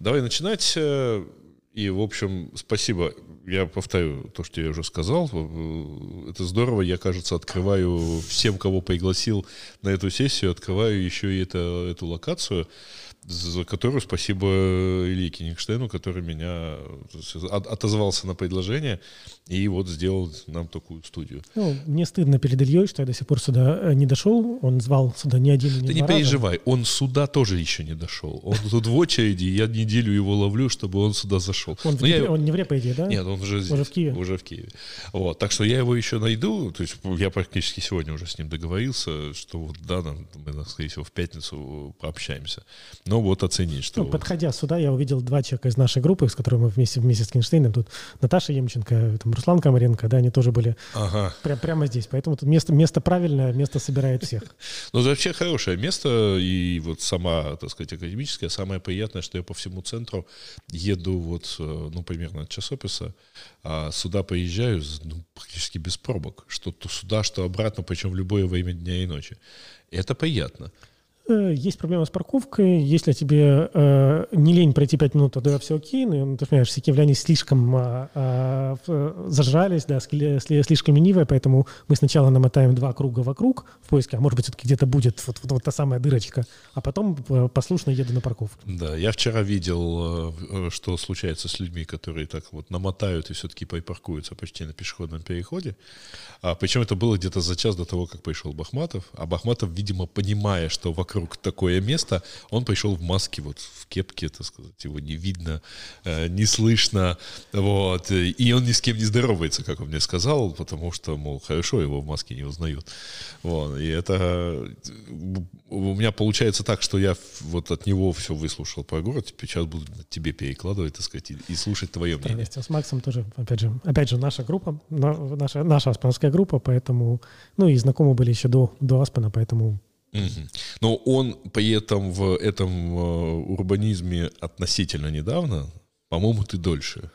Давай начинать. э, И, в общем, спасибо. Я повторю то, что я уже сказал. Э, Это здорово. Я, кажется, открываю всем, кого пригласил на эту сессию, открываю еще и это, эту локацию, за которую спасибо Илье Кенигштейну, который меня от- отозвался на предложение и вот сделал нам такую студию. Ну, мне стыдно перед Ильей, что я до сих пор сюда э, не дошел. Он звал сюда не один не Ты не раза. переживай, он сюда тоже еще не дошел. Он тут в очереди, я неделю его ловлю, чтобы он сюда зашел. Он, в я Днепре- его- он не в Репе, по идее, да? Нет, он уже здесь. Уже в Киеве? Уже в Киеве. Вот, так что я его еще найду. То есть я практически сегодня уже с ним договорился, что вот да, нам- мы, скорее всего, в пятницу пообщаемся. Но вот оценить, что... Ну, подходя сюда, я увидел два человека из нашей группы, с которыми мы вместе, вместе с Кинштейном. Тут Наташа Емченко, там Руслан Комаренко, да, они тоже были Ага. прям, прямо здесь. Поэтому тут место, место правильное, место собирает всех. Ну, это вообще хорошее место, и вот сама, так сказать, академическая, самое приятное, что я по всему центру еду вот, э, ну, примерно от часописа, а сюда поезжаю ну, практически без пробок, что то сюда, что обратно, причем в любое время дня и ночи. Это приятно. Э, Есть проблема с парковкой. Если тебе э, не лень пройти 5 минут, то да, все окей. Но, ну, ты понимаешь, все киевляне слишком а, в- зажрались, да, сли- сли- слишком ленивые, поэтому мы сначала намотаем два круга вокруг в поиске, а может быть, все-таки где-то будет вот, вот- вот та самая дырочка, а потом э, послушно еду на парковку. Да, я вчера видел, э, что случается с людьми, которые так вот намотают и все-таки припаркуются почти на пешеходном переходе. А, причем это было где-то за час до того, как пришел Бахматов. А Бахматов, видимо, понимая, что вокруг такое место, он пришел в маске, вот в кепке, так сказать, его не видно, э, не слышно, вот. И он ни с кем не здоровается, как он мне сказал, потому что, мол, хорошо, его в маске не узнают. Вот. И это у меня получается так, что я вот от него все выслушал про город, сейчас буду тебе перекладывать, так сказать, и, и слушать твое мнение. Вместе с Максом тоже, опять же, опять же, наша группа, на- наша, наша аспанская группа, поэтому, ну и знакомы были еще до, до Аспана, поэтому Но он при этом в этом э, урбанизме относительно недавно, по-моему, ты дольше.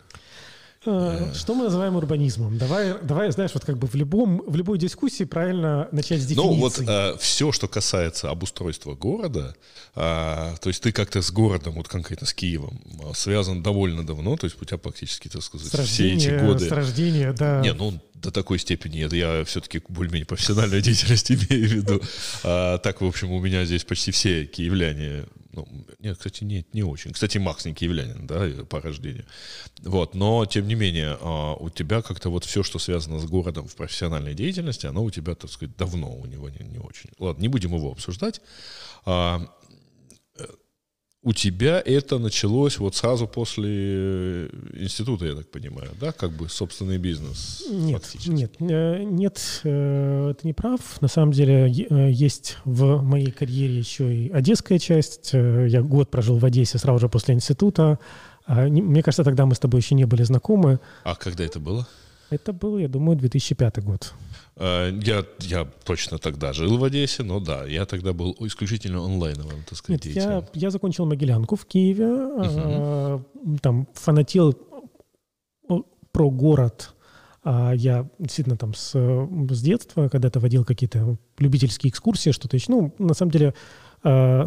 Э, Что мы называем урбанизмом? Давай, давай, знаешь, вот как бы в любом, в любой дискуссии правильно начать с Ну, вот дефиниции. все, что касается обустройства города, а, то есть ты как-то с городом, вот конкретно с Киевом, связан довольно давно, то есть у тебя практически, так сказать, с все рождения, эти годы. с рождения, да. Не, ну до такой степени это я все-таки более-менее профессиональную деятельность имею в виду. А, так, в общем, у меня здесь почти все киевляне. Ну, нет, кстати, нет, не очень. Кстати, Макс не киевлянин, да, по рождению. Вот, но, тем не менее, а, у тебя как-то вот все, что связано с городом в профессиональной деятельности, оно у тебя, так сказать, давно у него не, не очень. Ладно, не будем его обсуждать. А, у тебя это началось вот сразу после э, института, я так понимаю, да, как бы собственный бизнес? Нет, фактически. нет, э, нет, э, ты не прав. На самом деле э, есть в моей карьере еще и одесская часть. Я год прожил в Одессе сразу же после института. А, не- Мне кажется, тогда мы с тобой еще не были знакомы. А когда это было? Это был, я думаю, 2005 год. Э, Я, я точно тогда жил в Одессе, но да, я тогда был исключительно онлайновым, так сказать, Нет, я, я закончил Могилянку в Киеве, а, там фанател о- про город. А я действительно там с, с детства когда-то водил какие-то любительские экскурсии, что-то еще. Ну, на самом деле,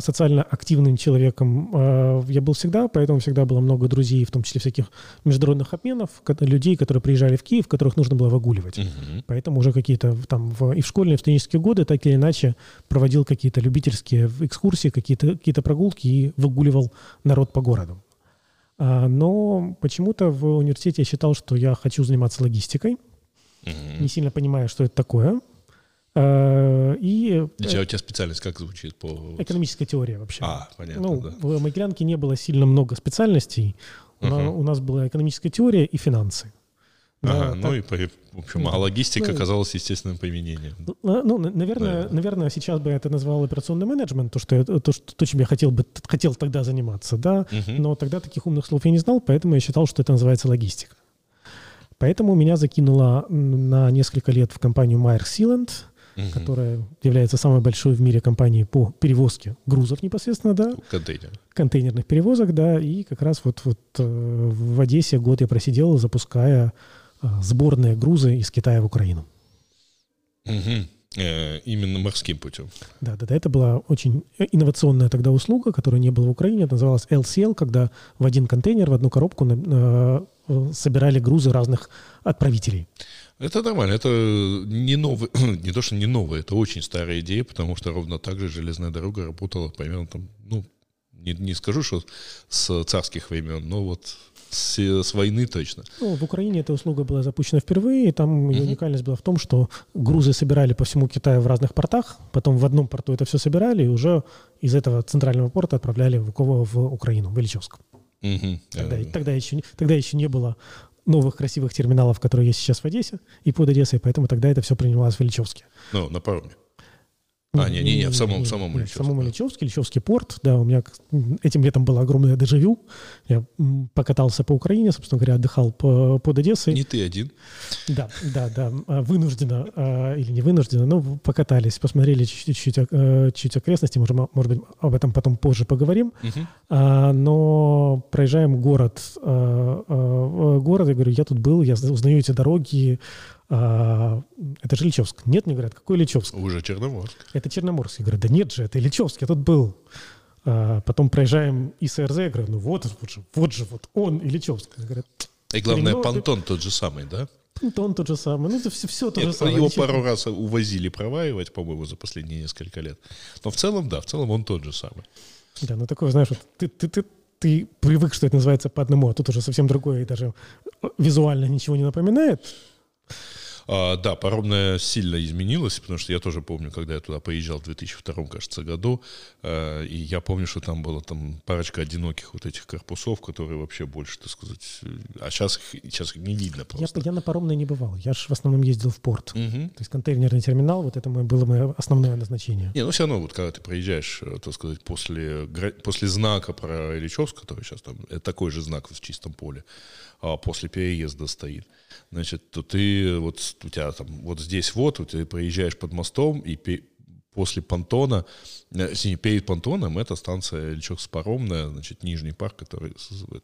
социально активным человеком а, я был всегда, поэтому всегда было много друзей, в том числе всяких международных обменов, людей, которые приезжали в Киев, которых нужно было выгуливать. Мгм. Поэтому уже какие-то там в, и в школьные, и в студенческие годы так или иначе проводил какие-то любительские экскурсии, какие-то какие прогулки и выгуливал народ по городу. А, но почему-то в университете я считал, что я хочу заниматься логистикой, Мгм. не сильно понимая, что это такое. А, и У тебя, у тебя специальность как звучит по... экономическая теория вообще. А, понятно, ну, да. в Могилянке не было сильно много специальностей. У, на- Ага. у нас была экономическая теория и финансы. Ага, Да, ну так- и, по- в общем, а логистика Ну, оказалась естественным применением. Ну, ну, на- наверное, Наверное. наверное, сейчас бы я это назвал операционный менеджмент, то, что, я- то, что, то чем я хотел, бы, хотел тогда заниматься, да, Мгм. но тогда таких умных слов я не знал, поэтому я считал, что это называется логистика. Поэтому меня закинуло на несколько лет в компанию Майер Sealand, Мгм. которая является самой большой в мире компанией по перевозке грузов непосредственно, да, Контейнер. контейнерных перевозок, да, и как раз вот, вот э, в Одессе год я просидел, запуская э, сборные грузы из Китая в Украину. Мгм. Э, именно морским путем. Да, да, да. Это была очень инновационная тогда услуга, которая не была в Украине. Это называлась LCL, когда в один контейнер, в одну коробку э, собирали грузы разных отправителей. Это нормально, это не новый, не то, что не новая, это очень старая идея, потому что ровно так же железная дорога работала примерно там, ну, не, не скажу, что с царских времен, но вот с, с войны точно. Ну, в Украине эта услуга была запущена впервые, и там uh-huh. уникальность была в том, что грузы собирали по всему Китаю в разных портах, потом в одном порту это все собирали, и уже из этого центрального порта отправляли в, в Украину, в Ильичевск. Тогда, тогда, еще, тогда еще не было новых красивых терминалов, которые есть сейчас в Одессе и под Одессой, поэтому тогда это все принималось в Ильичевске. Ну, на пароме. А, не, не, не, в самом, в самом Ильичевске. В самом Ильичевске, Ильичевский порт, да, у меня этим летом было огромное дежавю. Я покатался по Украине, собственно говоря, отдыхал по, под Одессой. Не ты один. Да, да, да, а, вынужденно, а, или не вынужденно, но покатались, посмотрели чуть-чуть а, чуть окрестности, может, может быть, об этом потом позже поговорим. Угу. Но проезжаем город, город, я говорю, я тут был, я узнаю эти дороги, а, это же Ильичевск. Нет, мне говорят, какой Ильичевск? Уже Черноморск. Это Черноморск. Я говорю, да нет же, это Ильичевск, я тут был. А, потом проезжаем ИСРЗ, я говорю, ну вот, вот же, вот же, вот он, Ильичевск. Говорят, И главное, ну, понтон тот же самый, да? Понтон тот же самый. Ну, это все, все то Нет, же самое. Его Ничего. пару раз увозили проваривать, по-моему, за последние несколько лет. Но в целом, да, в целом он тот же самый. Да, ну такое, знаешь, вот ты, ты, ты, ты привык, что это называется по одному, а тут уже совсем другое, и даже визуально ничего не напоминает. А, да, паромная сильно изменилась, потому что я тоже помню, когда я туда поезжал в 2002, кажется, году, э, и я помню, что там было там парочка одиноких вот этих корпусов, которые вообще больше, так сказать, э, а сейчас их, сейчас их не видно просто. Я, я на паромной не бывал, я же в основном ездил в порт. Угу. То есть контейнерный терминал, вот это было мое основное назначение. Не, ну все равно, вот когда ты проезжаешь, э, так сказать, после, после знака про Ильичевск, который сейчас там, такой же знак в чистом поле, а после переезда стоит, значит, то ты вот у тебя там вот здесь вот, у тебя проезжаешь под мостом, и после понтона, э, перед понтоном это станция Ильичевск-Паромная, значит, Нижний парк, который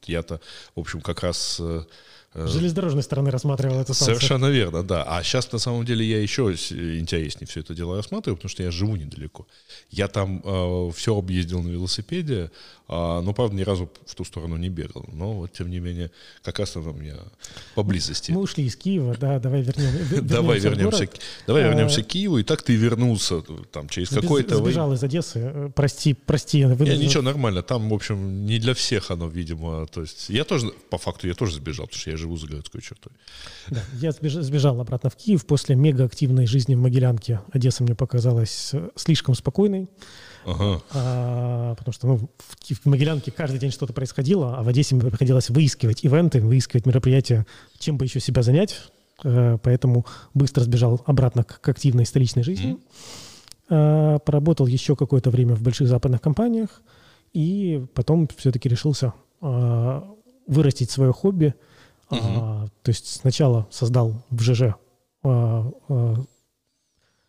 я-то, в общем, как раз Э, с железнодорожной стороны рассматривал это станцию. Совершенно верно, да. А сейчас, на самом деле, я еще интереснее все это дело рассматриваю, потому что я живу недалеко. Я там э, все объездил на велосипеде, э, но, правда, ни разу в ту сторону не бегал. Но, вот, тем не менее, как раз там у меня поблизости. Мы ушли из Киева, да, давай вернем, давай вернемся, давай вернемся к Киеву, и так ты вернулся там через какой-то... Сбежал из Одессы, прости, прости. Я ничего, нормально, там, в общем, не для всех оно, видимо, то есть я тоже, по факту, я тоже сбежал, потому что я живу за городской чертой. Да, я сбежал, обратно в Киев после мегаактивной жизни в Могилянке. Одесса мне показалась э, слишком спокойной. Ага. А, потому что ну, в, в Могилянке каждый день что-то происходило, а в Одессе мне приходилось выискивать ивенты, выискивать мероприятия, чем бы еще себя занять. А, поэтому быстро сбежал обратно к, к активной столичной жизни. Mm. Поработал еще какое-то время в больших западных компаниях. И потом все-таки решился вырастить свое хобби – Угу. А, то есть сначала создал в ЖЖ а, а,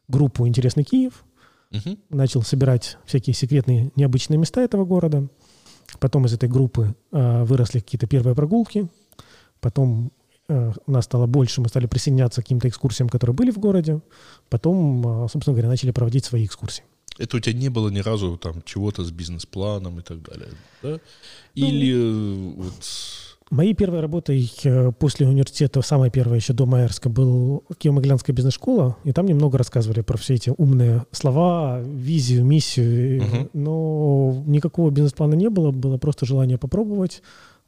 группу «Интересный Киев», угу. начал собирать всякие секретные необычные места этого города. Потом из этой группы а, выросли какие-то первые прогулки. Потом а, у нас стало больше, мы стали присоединяться к каким-то экскурсиям, которые были в городе. Потом, а, собственно говоря, начали проводить свои экскурсии. Это у тебя не было ни разу там чего-то с бизнес-планом и так далее, да? Или ну, вот Моей первой работой э, после университета, самая первая еще до Майерска, был Киево-Могилянская бизнес-школа, и там немного рассказывали про все эти умные слова, визию, миссию, uh-huh. но никакого бизнес-плана не было, было просто желание попробовать,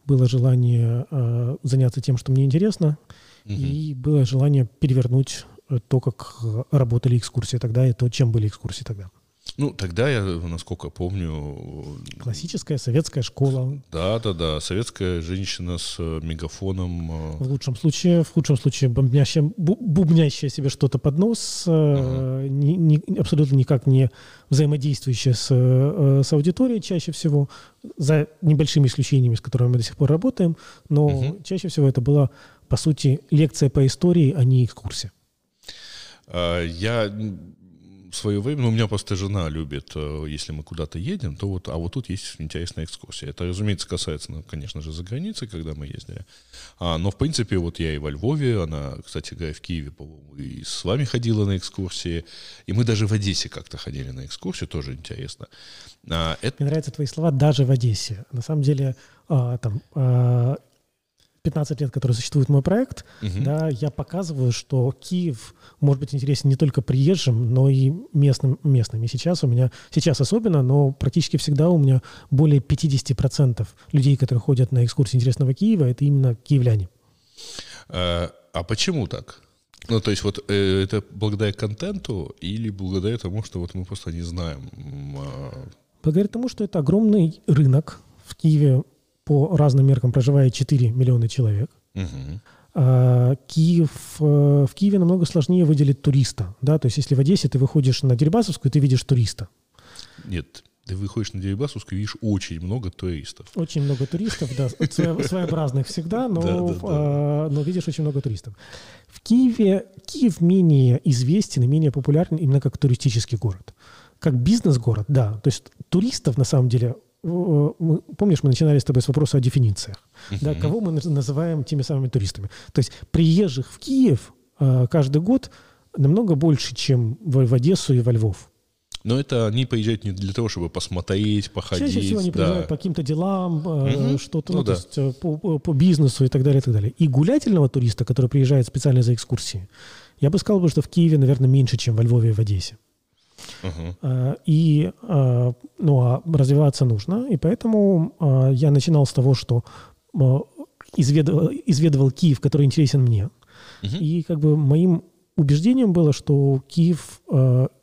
было желание э, заняться тем, что мне интересно, uh-huh. и было желание перевернуть э, то, как работали экскурсии тогда, и то, чем были экскурсии тогда. Ну, тогда я, насколько помню... Классическая советская школа. Да, да, да. Советская женщина с э, мегафоном. Э. В лучшем случае, в худшем случае бубнящая, бубнящая себе что-то под нос, ага. ни, ни, абсолютно никак не взаимодействующая с, с аудиторией чаще всего, за небольшими исключениями, с которыми мы до сих пор работаем, но угу. чаще всего это была, по сути, лекция по истории, а не экскурсия. А, я свое время, ну, у меня просто жена любит, э, если мы куда-то едем, то вот, а вот тут есть интересная экскурсия. Это, разумеется, касается, ну, конечно же, за границей, когда мы ездили. А, но, в принципе, вот я и во Львове, она, кстати говоря, в Киеве, по-моему, и с вами ходила на экскурсии, и мы даже в Одессе как-то ходили на экскурсию, тоже интересно. А, это... Мне нравятся твои слова «даже в Одессе». На самом деле, а, там, а, 15 лет, который существует мой проект, угу. да, я показываю, что Киев может быть интересен не только приезжим, но и местным, местным. И сейчас у меня, сейчас особенно, но практически всегда у меня более 50% людей, которые ходят на экскурсии интересного Киева, это именно киевляне. А, а почему так? Ну, то есть вот э, это благодаря контенту или благодаря тому, что вот мы просто не знаем? Э... Благодаря тому, что это огромный рынок. В Киеве по разным меркам проживает 4 миллиона человек. Угу. А, Киев, э, в Киеве намного сложнее выделить туриста. Да? То есть если в Одессе ты выходишь на Дерибасовскую, ты видишь туриста. Нет, ты выходишь на Дерибасовскую, видишь очень много туристов. Очень много туристов, да, своеобразных всегда, но, а, но видишь очень много туристов. В Киеве Киев менее известен и менее популярен именно как туристический город. Как бизнес-город, да. То есть туристов на самом деле мы, помнишь, мы начинали с тобой с вопроса о дефинициях. Uh-huh. Да, кого мы называем теми самыми туристами? То есть приезжих в Киев э, каждый год намного больше, чем в, в Одессу и во Львов. Но это они приезжают не для того, чтобы посмотреть, походить. Чаще всего они да. приезжают по каким-то делам, угу. что-то, ну, ну, да. то есть э, по, по бизнесу и так далее, и так далее. И гулятельного туриста, который приезжает специально за экскурсии, я бы сказал, что в Киеве, наверное, меньше, чем во Львове и в Одессе. Uh-huh. И а, ну, а развиваться нужно. И поэтому а, я начинал с того, что изведывал, изведывал Киев, который интересен мне. Uh-huh. И как бы моим убеждением было, что Киев,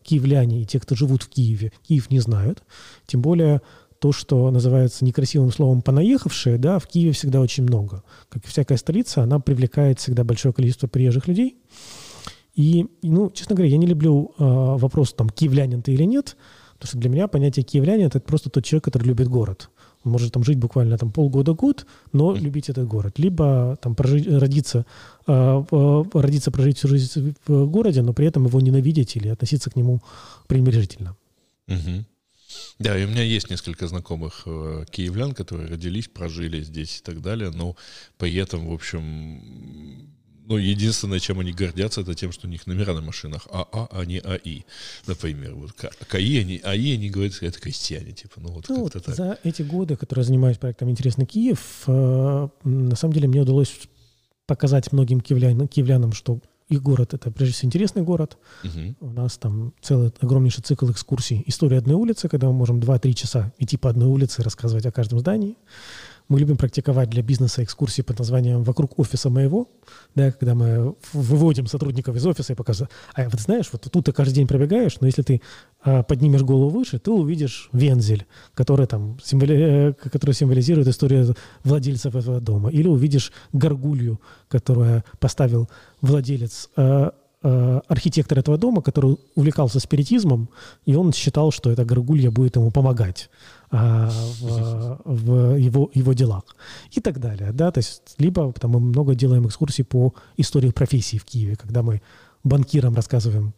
киевляне и те, кто живут в Киеве, Киев не знают. Тем более то, что называется некрасивым словом «понаехавшие», да, в Киеве всегда очень много. Как и всякая столица, она привлекает всегда большое количество приезжих людей. И, ну, честно говоря, я не люблю э, вопрос, там, киевлянин ты или нет, потому что для меня понятие киевлянин – это просто тот человек, который любит город. Он может там жить буквально там полгода-год, но любить этот город. Либо там прожить, родиться, э, родиться, прожить всю жизнь в городе, но при этом его ненавидеть или относиться к нему пренебрежительно. Угу. Да, и у меня есть несколько знакомых э, киевлян, которые родились, прожили здесь и так далее, но при этом, в общем, ну, единственное, чем они гордятся, это тем, что у них номера на машинах АА, а не АИ. Например, вот КАИ, они, АИ, они говорят, это крестьяне, типа, ну вот ну, как-то так. За эти годы, которые я занимаюсь проектом «Интересный Киев», э, на самом деле мне удалось показать многим киевлянам, киевлянам что их город — это, прежде всего, интересный город. Угу. У нас там целый огромнейший цикл экскурсий. История одной улицы, когда мы можем 2-3 часа идти по одной улице и рассказывать о каждом здании. Мы любим практиковать для бизнеса экскурсии под названием «Вокруг офиса моего», да, когда мы выводим сотрудников из офиса и показываем, а вот знаешь, вот тут ты каждый день пробегаешь, но если ты а, поднимешь голову выше, ты увидишь вензель, который, там, символи... Э, который символизирует историю владельцев этого дома. Или увидишь горгулью, которую поставил владелец а, а, архитектор этого дома, который увлекался спиритизмом, и он считал, что эта горгулья будет ему помогать. А, в, в его, его делах и так далее. Да? То есть, либо там, мы много делаем экскурсий по истории профессии в Киеве, когда мы банкирам рассказываем,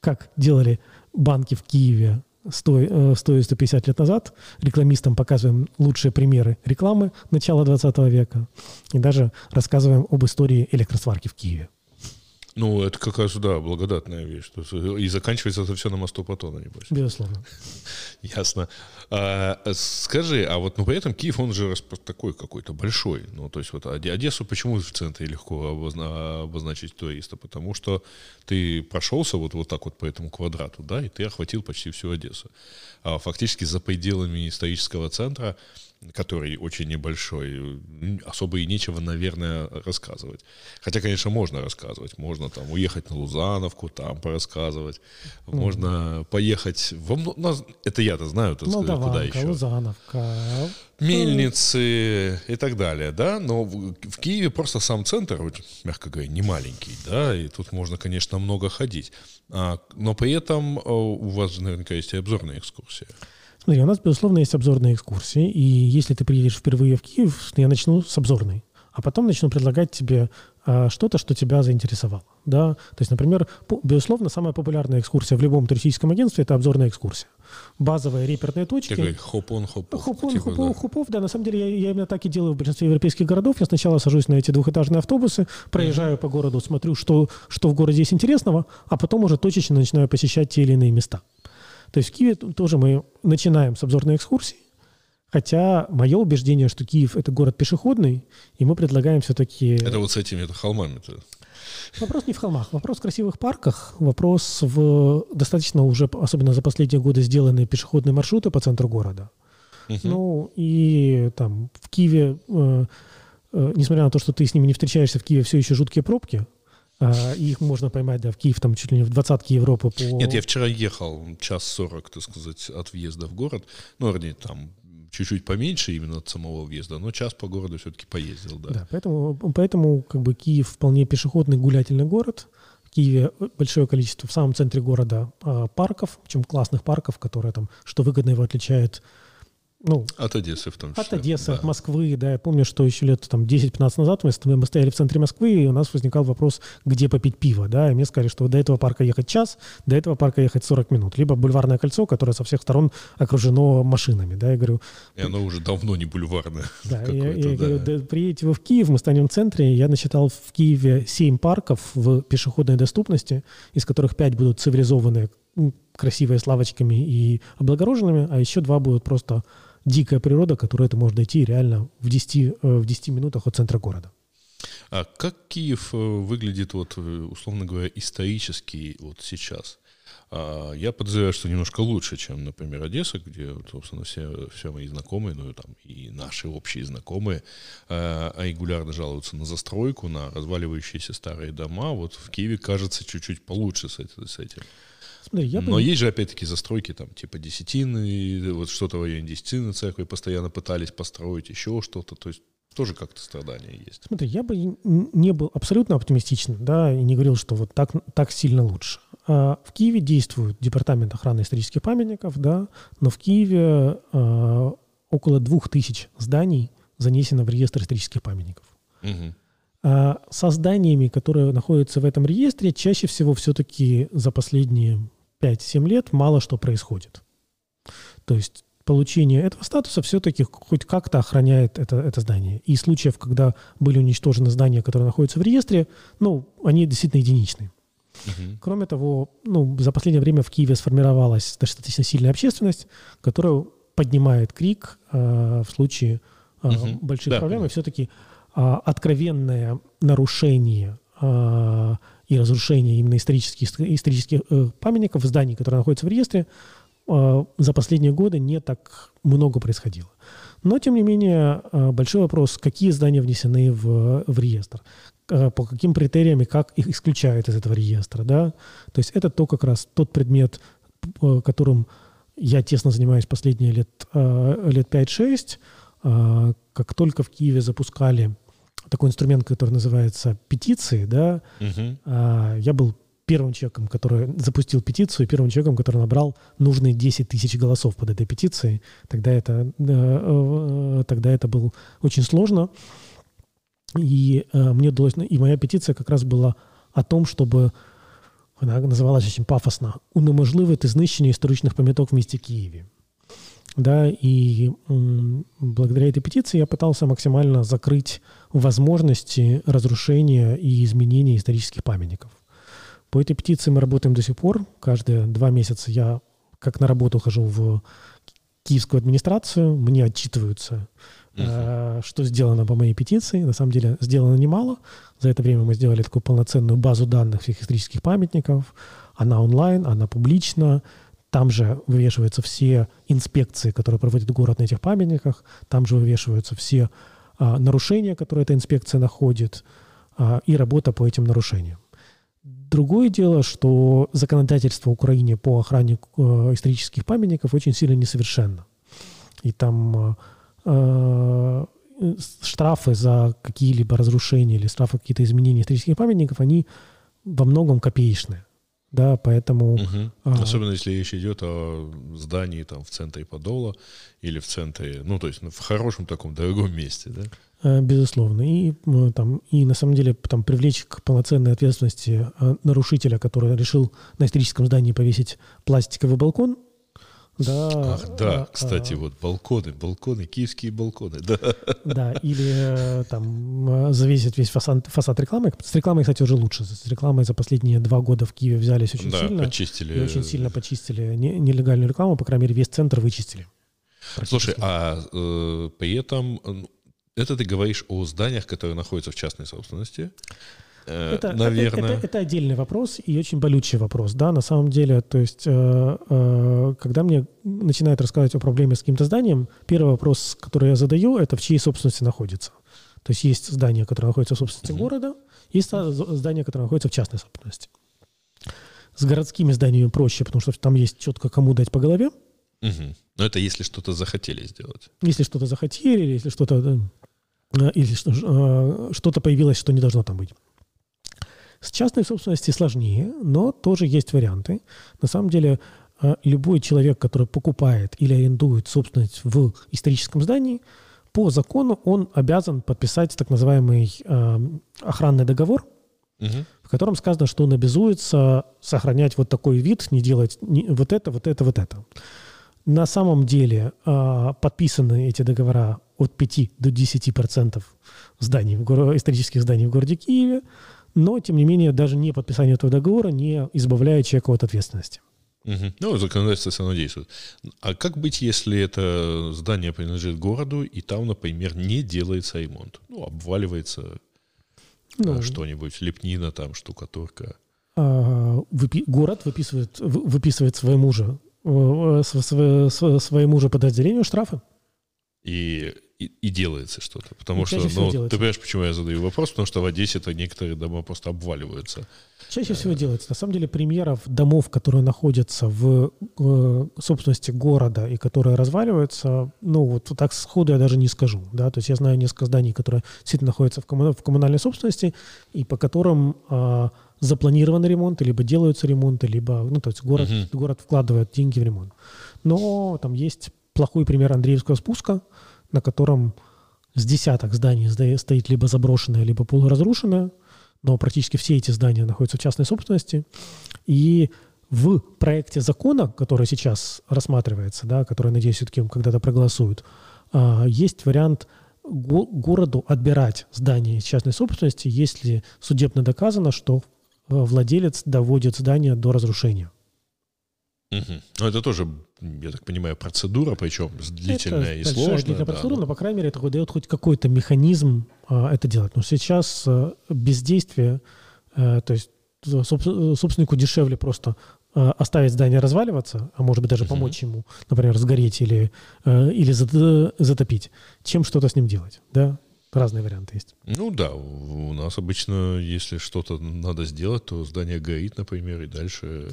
как делали банки в Киеве стоя, э, стоя 150 лет назад, рекламистам показываем лучшие примеры рекламы начала 20 века и даже рассказываем об истории электросварки в Киеве. Ну, это как раз, да, благодатная вещь. И заканчивается это все на мосту Патона, небось. Безусловно. Ясно. А, скажи, а вот, ну, при этом Киев, он же такой какой-то большой. Ну, то есть вот Одессу почему в центре легко обозна- обозначить туриста? Потому что ты прошелся вот, вот так вот по этому квадрату, да, и ты охватил почти всю Одессу. А фактически за пределами исторического центра который очень небольшой, особо и нечего, наверное, рассказывать. Хотя, конечно, можно рассказывать. Можно там уехать на Лузановку, там порассказывать. Mm. Можно поехать... В... Ну, это я-то знаю, так сказать, куда еще. Лузановка. Мельницы и так далее, да, но в, в Киеве просто сам центр, мягко говоря, не маленький, да, и тут можно, конечно, много ходить, а, но при этом э, у вас наверняка есть и обзорная экскурсия. Смотри, у нас, безусловно, есть обзорные экскурсии, и если ты приедешь впервые в Киев, я начну с обзорной. а потом начну предлагать тебе а, что-то, что тебя заинтересовало. Да? То есть, например, безусловно, самая популярная экскурсия в любом туристическом агентстве – это обзорная экскурсия. Базовые реперные точки. Такой hop-on, hop-off. Hop-on, типа, hop-off, да. hop да. На самом деле я, я именно так и делаю в большинстве европейских городов. Я сначала сажусь на эти двухэтажные автобусы, проезжаю mm-hmm. по городу, смотрю, что, что в городе есть интересного, а потом уже точечно начинаю посещать те или иные места. То есть в Киеве тоже мы начинаем с обзорной экскурсии, Хотя мое убеждение, что Киев это город пешеходный, и мы предлагаем все-таки... Это вот с этими это холмами-то. Вопрос не в холмах, вопрос в красивых парках, вопрос в достаточно уже, особенно за последние годы, сделанные пешеходные маршруты по центру города. Угу. Ну и там в Киеве, э, э, несмотря на то, что ты с ними не встречаешься, в Киеве все еще жуткие пробки. А, их можно поймать, да, в Киев, там чуть ли не в двадцатке Европы. По... Нет, я вчера ехал час сорок, так сказать, от въезда в город. Ну, вернее, там чуть-чуть поменьше именно от самого въезда, но час по городу все-таки поездил, да. Да, поэтому, поэтому как бы Киев вполне пешеходный гулятельный город. В Киеве большое количество в самом центре города а, парков, причем классных парков, которые там, что выгодно его отличает ну, от Одессы в том числе. От Одессы, да. от Москвы, да. Я помню, что еще лет там 10-15 назад мы, мы стояли в центре Москвы, и у нас возникал вопрос, где попить пиво, да. И мне сказали, что до этого парка ехать час, до этого парка ехать 40 минут. Либо бульварное кольцо, которое со всех сторон окружено машинами, да. Я говорю... И оно уже давно не бульварное. Да, я, я да. говорю, да, приедете вы в Киев, мы станем в центре. Я насчитал в Киеве 7 парков в пешеходной доступности, из которых 5 будут цивилизованные, красивые, с лавочками и облагороженными, а еще два будут просто дикая природа, которая ты можешь дойти реально в 10, э, в 10 минутах от центра города. А как Киев э, выглядит, вот, э, условно говоря, исторически вот сейчас? А, я подозреваю, что немножко лучше, чем, например, Одесса, где, собственно, все, все мои знакомые, ну, там, и наши общие знакомые, а, регулярно жалуются на застройку, на разваливающиеся старые дома. Вот в Киеве, кажется, чуть-чуть получше с этим. Смотри, я Но бы... есть же, опять-таки, застройки, там, типа десятины, вот что-то в районе десятины церкви постоянно пытались построить, еще что-то, то есть тоже как-то страдания есть. Смотри, я бы не был абсолютно оптимистичным, да, и не говорил, что вот так, так сильно лучше. А в Киеве действует Департамент охраны исторических памятников, да, но в Киеве а, около двух тысяч зданий занесено в реестр исторических памятников. Угу. А со зданиями, которые находятся в этом реестре, чаще всего все-таки за последние 5-7 лет мало что происходит. То есть получение этого статуса все-таки хоть как-то охраняет это, это здание. И случаев, когда были уничтожены здания, которые находятся в реестре, ну, они действительно единичны. Угу. Кроме того, ну, за последнее время в Киеве сформировалась достаточно сильная общественность, которая поднимает крик э, в случае э, угу. больших да, проблем. И все-таки э, откровенное нарушение э, и разрушение именно исторических, исторических э, памятников, зданий, которые находятся в реестре, э, за последние годы не так много происходило. Но, тем не менее, э, большой вопрос, какие здания внесены в, в реестр, по каким критериям и как их исключают из этого реестра. Да? То есть это то как раз тот предмет, которым я тесно занимаюсь последние лет, лет 5-6. Как только в Киеве запускали такой инструмент, который называется петиции, да, угу. а, я был первым человеком, который запустил петицию, первым человеком, который набрал нужные 10 тысяч голосов под этой петицией. Тогда это, э, тогда это было очень сложно. И э, мне удалось... И моя петиция как раз была о том, чтобы она называлась очень пафосно «Унеможливити знищення історичних пам'яток в місті Києві» да, и благодаря этой петиции я пытался максимально закрыть возможности разрушения и изменения исторических памятников. По этой петиции мы работаем до сих пор. Каждые два месяца я как на работу хожу в киевскую администрацию, мне отчитываются, uh-huh. э, что сделано по моей петиции. На самом деле сделано немало. За это время мы сделали такую полноценную базу данных всех исторических памятников. Она онлайн, она публична. Там же вывешиваются все инспекции, которые проводит город на этих памятниках. Там же вывешиваются все а, нарушения, которые эта инспекция находит, а, и работа по этим нарушениям. Другое дело, что законодательство в Украине по охране э, исторических памятников очень сильно несовершенно. И там э, штрафы за какие-либо разрушения или штрафы какие-то изменения исторических памятников, они во многом копеечные да, поэтому... Угу. А, Особенно если речь идет о здании там в центре Подола или в центре, ну, то есть ну, в хорошем таком дорогом месте, да? Э, безусловно. И, там, и на самом деле там, привлечь к полноценной ответственности э, нарушителя, который решил на историческом здании повесить пластиковый балкон, да, Ах, да, а, кстати, а, вот балконы, балконы, киевские балконы, да. Да, или э, там завесить весь фасад, фасад рекламы. С рекламой, кстати, уже лучше. С рекламой за последние два года в Киеве взялись очень да, сильно. почистили. И очень сильно почистили нелегальную рекламу, по крайней мере, весь центр вычистили. Слушай, а э, при этом это ты говоришь о зданиях, которые находятся в частной собственности. Э, это, наверное. Это, это, это отдельный вопрос и очень болючий вопрос, да, на самом деле. То есть, э, э, когда мне начинают рассказывать о проблеме с каким-то зданием, первый вопрос, который я задаю, это в чьей собственности находится. То есть есть здание, которое находится в собственности uh-huh. города, есть здание, которое находится в частной собственности. С городскими зданиями проще, потому что там есть четко кому дать по голове. Угу. Но это если что-то захотели сделать. Если что-то захотели, или если что-то или что-то появилось, что не должно там быть. С частной собственности сложнее, но тоже есть варианты. На самом деле, э, любой человек, который покупает или арендует собственность в историческом здании, по закону он обязан подписать так называемый э, охранный договор, угу. в котором сказано, что он обязуется сохранять вот такой вид, не делать не, вот это, вот это, вот это. На самом деле э, подписаны эти договора от 5 до 10% зданий, исторических зданий в городе Киеве но, тем не менее, даже не подписание этого договора не избавляет человека от ответственности. Угу. Ну, законодательство все равно действует. А как быть, если это здание принадлежит городу, и там, например, не делается ремонт? Ну, обваливается ну, что-нибудь, лепнина там, штукатурка. А, выпи- город выписывает, выписывает своему же, э, своему же подразделению штрафы. И и, и делается что-то. Потому ну, что, ну, делается. ты понимаешь, почему я задаю вопрос? Потому что в Одессе-то некоторые дома просто обваливаются. Чаще всего делается. На самом деле примеров домов, которые находятся в э, собственности города и которые разваливаются, ну вот так сходу я даже не скажу. Да? То есть я знаю несколько зданий, которые действительно находятся в, комму... в коммунальной собственности и по которым э, запланирован ремонт, либо делаются ремонты, либо, ну то есть город, угу. город вкладывает деньги в ремонт. Но там есть плохой пример Андреевского спуска, на котором с десяток зданий стоит либо заброшенное, либо полуразрушенное, но практически все эти здания находятся в частной собственности. И в проекте закона, который сейчас рассматривается, да, который, надеюсь, все-таки когда-то проголосуют, а, есть вариант городу отбирать здание из частной собственности, если судебно доказано, что э, владелец доводит здание до разрушения. Угу. Ну, это тоже, я так понимаю, процедура, причем длительная это и сложная. длительная да, процедура, но... но, по крайней мере, это дает хоть какой-то механизм а, это делать. Но сейчас а, бездействие, а, то есть собственнику дешевле просто а, оставить здание разваливаться, а может быть даже помочь ему, например, сгореть или, а, или затопить, чем что-то с ним делать. Да? Разные варианты есть. Ну да, у нас обычно, если что-то надо сделать, то здание горит, например, и дальше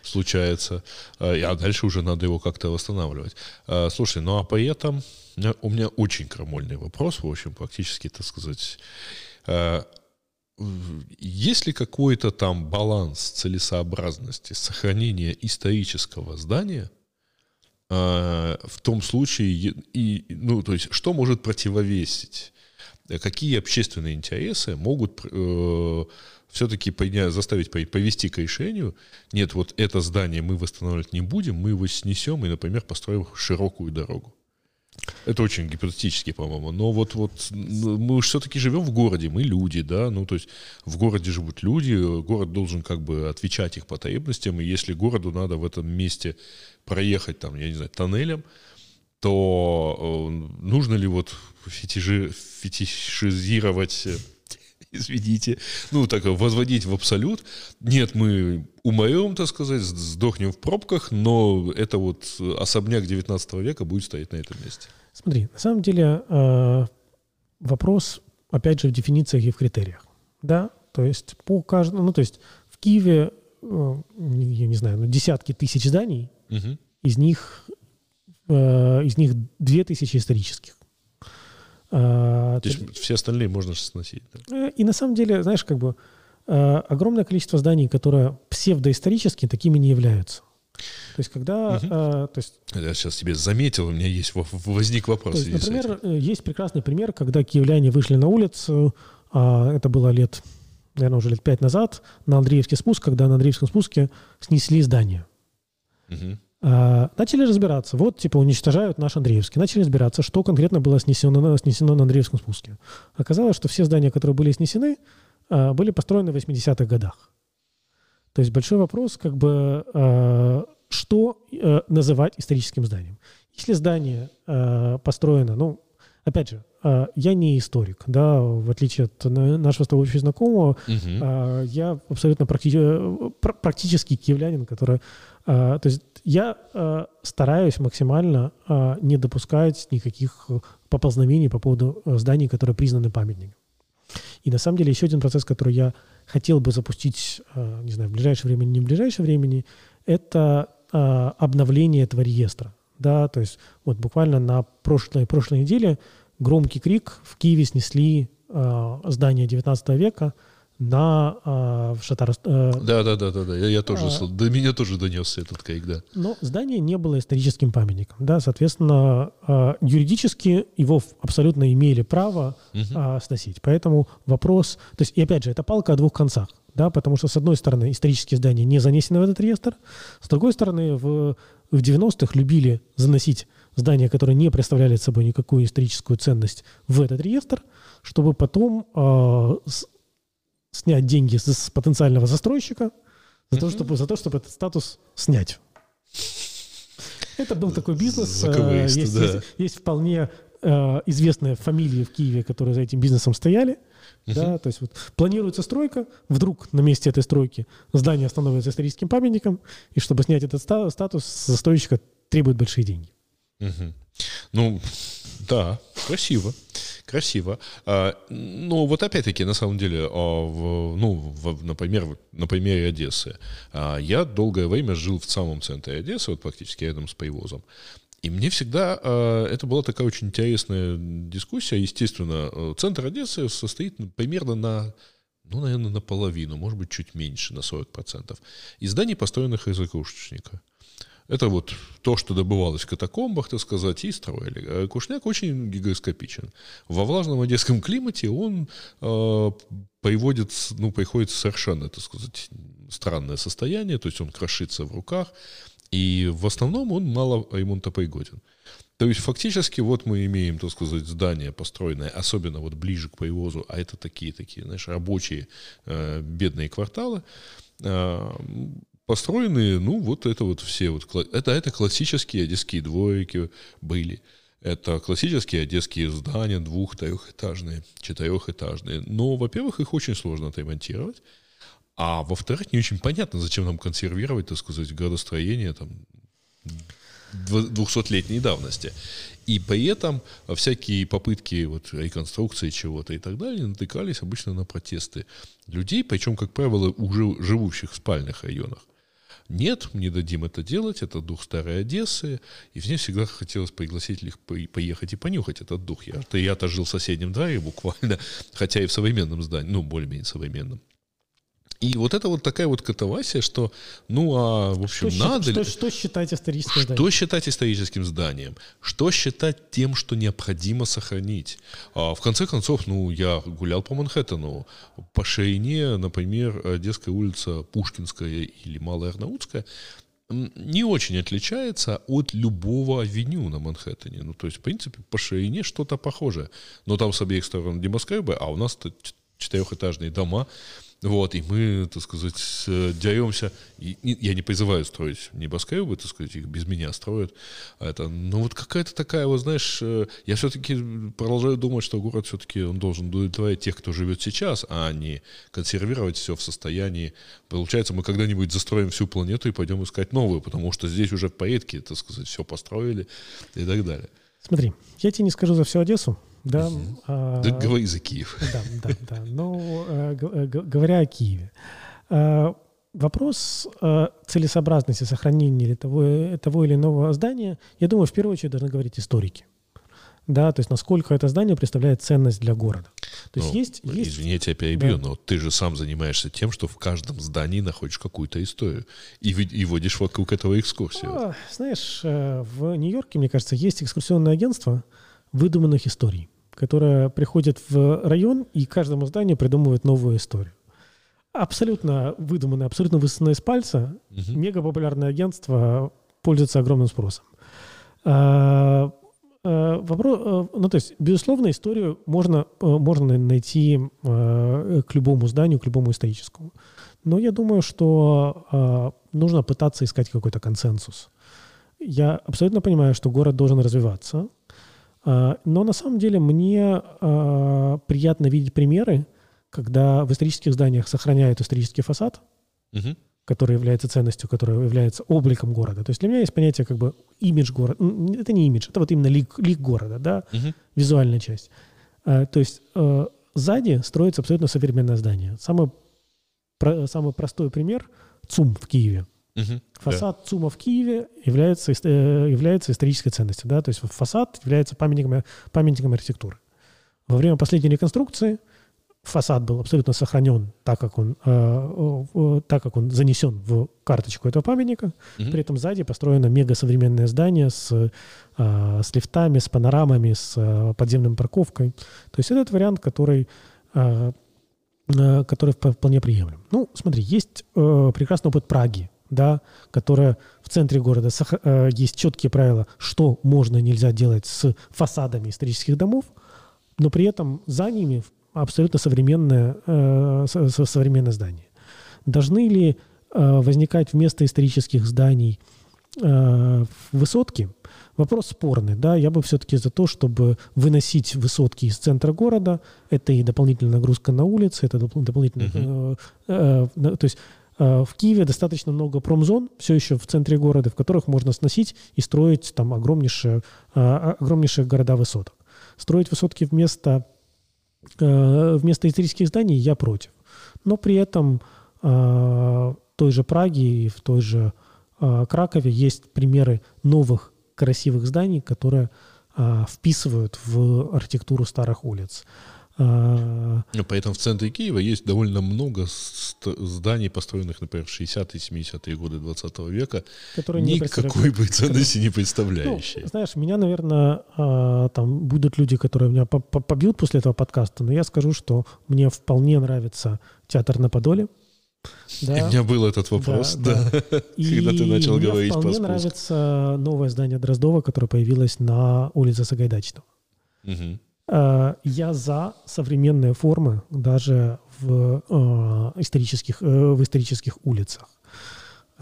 случается, а, а дальше уже надо его как-то восстанавливать. А, слушай, ну а при этом у меня очень крамольный вопрос, в общем, практически, так сказать, а, есть ли какой-то там баланс целесообразности сохранения исторического здания в том случае, и, ну, то есть, что может противовесить Э, какие общественные интересы могут э, все-таки заставить повести к решению, нет, вот это здание мы восстанавливать не будем, мы его снесем и, например, построим широкую дорогу. Это очень гипотетически, по-моему. Но вот, вот ну, мы все-таки живем в городе, мы люди, да, ну то есть в городе живут люди, город должен как бы отвечать их потребностям, и если городу надо в этом месте проехать там, я не знаю, тоннелем, то э, нужно ли вот фетиши, фетишизировать, э, извините, ну, так, возводить в абсолют. Нет, мы умрем, так сказать, сдохнем в пробках, но это вот особняк 19 века будет стоять на этом месте. Смотри, на самом деле э, вопрос, опять же, в дефинициях и в критериях. Да, то есть по каждому, ну, то есть в Киеве, я не знаю, ну, десятки тысяч зданий, угу. из них Э, из них 2000 исторических. А, То есть все остальные можно сносить. Да? Э, и на самом деле, знаешь, как бы э, огромное количество зданий, которые псевдоисторические, такими не являются. То есть когда... Угу. А, то есть, Я сейчас тебе заметил, у меня есть возник вопрос. То есть, например, есть прекрасный пример, когда киевляне вышли на улицу, а, это было лет, наверное, уже лет пять назад, на Андреевский спуск, когда на Андреевском спуске снесли здание. Угу. А, начали разбираться. Вот, типа, уничтожают наш Андреевский. Начали разбираться, что конкретно было снесено, снесено на Андреевском спуске. Оказалось, что все здания, которые были снесены, а, были построены в 80-х годах. То есть большой вопрос, как бы, а, что э, называть историческим зданием. Если здание построено, ну, опять же, я не историк, да, в отличие от нашего с тобой общего знакомого, угу. я абсолютно практи- э, практически киевлянин, который, то есть я стараюсь максимально не допускать никаких поползновений по поводу э, зданий, которые признаны памятниками. И на самом деле еще один процесс, который я хотел бы запустить, э, не знаю, в ближайшее время, не в ближайшее времени, это э, обновление этого реестра. Да, то есть вот буквально на прошлой, прошлой неделе громкий крик в Киеве снесли э, здание 19 века, на э, в Шатар... Э, да, да, да, да, да. Я, я тоже, э, до меня тоже донесся этот крик, да. Но здание не было историческим памятником, да, соответственно, э, юридически его абсолютно имели право угу. сносить. Поэтому вопрос, то есть, и опять же, это палка о двух концах, да, потому что, с одной стороны, исторические здания не занесены в этот реестр, с другой стороны, в, в 90-х любили заносить здания, которые не представляли собой никакую историческую ценность в этот реестр, чтобы потом э, снять деньги с потенциального застройщика за, то, чтобы, за то, чтобы этот статус снять. Это был такой бизнес. Э, есть, да. есть, вполне э, известные фамилии в Киеве, которые за этим бизнесом стояли. Uh-huh. Да, то есть вот планируется стройка, вдруг на месте этой стройки здание становится историческим памятником, и чтобы снять этот статус, застройщика требует большие деньги. Uh-huh. Ну, да, красиво красиво. А, но вот опять-таки, на самом деле, а, в, ну, в, например, на примере Одессы. А, я долгое время жил в самом центре Одессы, вот практически рядом с Привозом. И мне всегда э, это была такая очень интересная дискуссия. Естественно, центр Одессы состоит примерно на, ну, наверное, наполовину, может быть, чуть меньше, на 40%, из зданий, построенных из игрушечника. Это вот то, что добывалось в катакомбах, так сказать, и строили. А кушняк очень гигроскопичен. Во влажном одесском климате он э, приводит, ну, приходит совершенно, так сказать, странное состояние, то есть он крошится в руках, и в основном он мало ремонтопригоден. То есть фактически вот мы имеем, так сказать, здание построенное, особенно вот ближе к привозу, а это такие, такие, знаешь, рабочие э, бедные кварталы, построенные, ну, вот это вот все, вот, это, это классические одесские дворики были. Это классические одесские здания, двух-, трехэтажные, четырехэтажные. Но, во-первых, их очень сложно отремонтировать. А во-вторых, не очень понятно, зачем нам консервировать, так сказать, градостроение там 200-летней давности. И при этом всякие попытки вот, реконструкции чего-то и так далее натыкались обычно на протесты людей, причем, как правило, уже живущих в спальных районах. Нет, не дадим это делать, это дух старой Одессы, и мне всегда хотелось пригласить их поехать и понюхать этот дух. Я-то я жил в соседнем дворе буквально, хотя и в современном здании, ну, более-менее современном. И вот это вот такая вот катавасия, что, ну, а, в общем, что, надо что, ли... Что считать историческим зданием? Что считать историческим зданием? Что считать тем, что необходимо сохранить? А, в конце концов, ну, я гулял по Манхэттену. По ширине, например, Одесская улица Пушкинская или Малая Арнаутская не очень отличается от любого авеню на Манхэттене. Ну, то есть, в принципе, по ширине что-то похожее. Но там с обеих сторон небоскребы, а у нас четырехэтажные дома, вот, и мы, так сказать, деремся. И, я не призываю строить небоскребы, так сказать, их без меня строят. Это, но вот какая-то такая, вот знаешь, э, я все-таки продолжаю думать, что город все-таки он должен удовлетворять тех, кто живет сейчас, а не консервировать все в состоянии. Получается, мы когда-нибудь застроим всю планету и пойдем искать новую, потому что здесь уже в порядке, так сказать, все построили и так далее. Смотри, я тебе не скажу за всю Одессу, да, а, да говори за Киев. Да, да, да. Но э, э, говоря о Киеве, э, вопрос целесообразности сохранения того, того или иного здания, я думаю, в первую очередь должны говорить историки. да, то есть насколько это здание представляет ценность для города. То есть ну, есть, есть... Извини, я тебя перебью, да. но ты же сам занимаешься тем, что в каждом здании находишь какую-то историю и, и водишь вокруг этого экскурсию. А, знаешь, э, в Нью-Йорке, мне кажется, есть экскурсионное агентство выдуманных историй, которое приходит в район и каждому зданию придумывает новую историю. Абсолютно выдуманное, абсолютно высосанное из пальца, угу. мега популярное агентство пользуется огромным спросом. А, Э, вопрос, э, ну, то есть, безусловно, историю можно, э, можно найти к любому зданию, к любому историческому. Но я думаю, что нужно пытаться искать какой-то консенсус. Я абсолютно понимаю, что город должен развиваться, но на самом деле мне приятно видеть примеры, когда в исторических зданиях сохраняют исторический фасад, угу который является ценностью, которая является обликом города. То есть для меня есть понятие как бы имидж города. Это не имидж, это вот именно лик, лик города, да, угу. визуальная часть. А, то есть а, сзади строится абсолютно современное здание. Самый, самый простой пример – ЦУМ в Киеве. Угу, фасад да. ЦУМа в Киеве является, э, является исторической ценностью. Да? То есть фасад является памятником, памятником архитектуры. Во время последней реконструкции – фасад был абсолютно сохранен так, как он, э, э, так как он занесен в карточку этого памятника. Mm-hmm. При этом сзади построено мега современное здание с, э, с лифтами, с панорамами, с э, подземной парковкой. То есть этот вариант, который, э, э, который вполне приемлем. Ну, смотри, есть э, прекрасный опыт Праги, да, которая в центре города э, есть четкие правила, что можно и нельзя делать с фасадами исторических домов, но при этом за ними абсолютно современное, э, современное здание. Должны ли э, возникать вместо исторических зданий э, высотки? Вопрос спорный. Да? Я бы все-таки за то, чтобы выносить высотки из центра города. Это и дополнительная нагрузка на улице, это дополнительная... Uh-huh. Э, э, то есть в Киеве достаточно много промзон, все еще в центре города, в которых можно сносить и строить там огромнейшие, э, огромнейшие города высоток. Строить высотки вместо Э, вместо исторических зданий я против. Но при этом э, в той же Праге и в той же э, Кракове есть примеры новых красивых зданий, которые вписывают в архитектуру старых улиц. Ну, поэтому в центре Киева есть довольно много зданий, построенных, например, в 60-е, 70-е годы 20 века, которые никакой бы ценности не представляющие. Ну, знаешь, меня, наверное, а, там будут люди, которые меня побьют после этого подкаста, но я скажу, что мне вполне нравится театр на Подоле. Да. И у меня был этот вопрос, да, да. да. когда ты начал мне говорить вполне нравится новое здание Дроздова, которое появилось на улице Сагайдачного. Угу. Э, я за современные формы даже в э, исторических, э, в исторических улицах.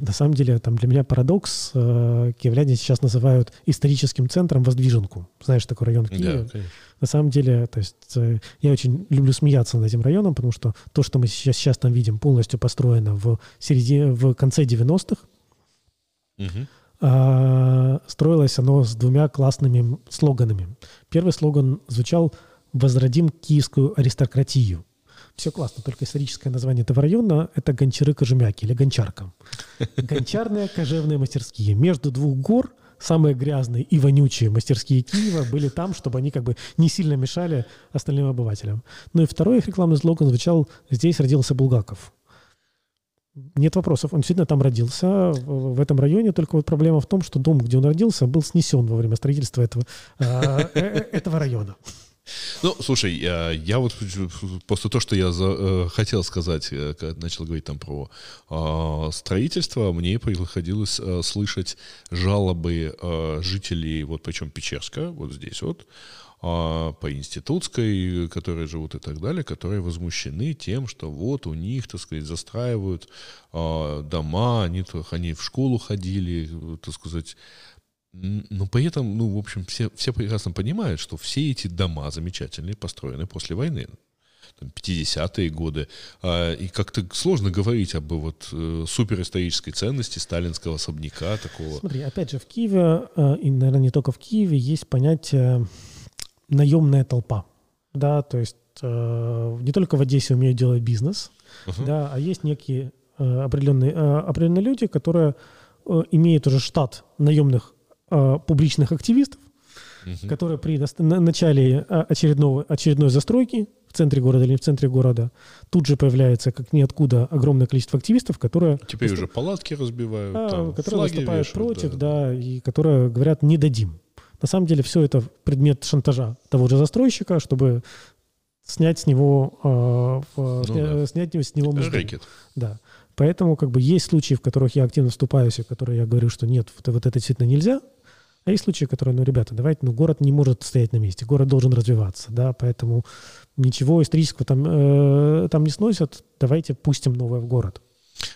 На самом деле, там для меня парадокс. Киевляне сейчас называют историческим центром Воздвиженку. Знаешь, такой район в Киеве. Да, На самом деле, то есть я очень люблю смеяться над этим районом, потому что то, что мы сейчас, сейчас там видим, полностью построено в, середине, в конце 90-х. Угу. А, строилось оно с двумя классными слоганами. Первый слоган звучал «Возродим киевскую аристократию». Все классно, только историческое название этого района – это Гончары-Кожемяки или Гончарка. Гончарные кожевные мастерские. Между двух гор самые грязные и вонючие мастерские Киева были там, чтобы они как бы не сильно мешали остальным обывателям. Ну и второй их рекламный слоган звучал «Здесь родился Булгаков». Нет вопросов. Он действительно там родился, в этом районе. Только вот проблема в том, что дом, где он родился, был снесен во время строительства этого, а, э, э, этого района. Ну, слушай, я, я вот после того, что я за, э, хотел сказать, э, когда начал говорить там про э, строительство, мне приходилось э, слышать жалобы э, жителей, вот причем Печерска, вот здесь вот, по институтской, которые живут и так далее, которые возмущены тем, что вот у них, так сказать, застраивают а, дома, они, они в школу ходили, так сказать, но при этом, ну, в общем, все, все прекрасно понимают, что все эти дома замечательные построены после войны. 50-е годы. А, и как-то сложно говорить об вот э, суперисторической ценности сталинского особняка такого. Смотри, опять же, в Киеве, э, и, наверное, не только в Киеве, есть понятие наемная толпа, да, то есть э, не только в Одессе умеют делать бизнес, uh-huh. да, а есть некие э, определенные, э, определенные люди, которые э, имеют уже штат наемных э, публичных активистов, угу. которая при на начале а, очередного, очередной застройки в центре города или не в центре города, тут же появляется как ниоткуда огромное количество активистов, которые... Теперь уже палатки разбивают, а, там, которые выступают вешают, против, да. да, и которые говорят, не дадим. На самом деле все это предмет шантажа того же застройщика, чтобы снять с него, э, Ну сня- да. снять с него. Рэкет. Да. Поэтому как бы есть случаи, в которых я активно вступаюсь, и в которые я говорю, что нет, вот, вот это действительно нельзя. А есть случаи, которые, ну, ребята, давайте, ну, город не может стоять на месте, город должен развиваться, да, поэтому ничего исторического там, э, там не сносят, давайте пустим новое в город.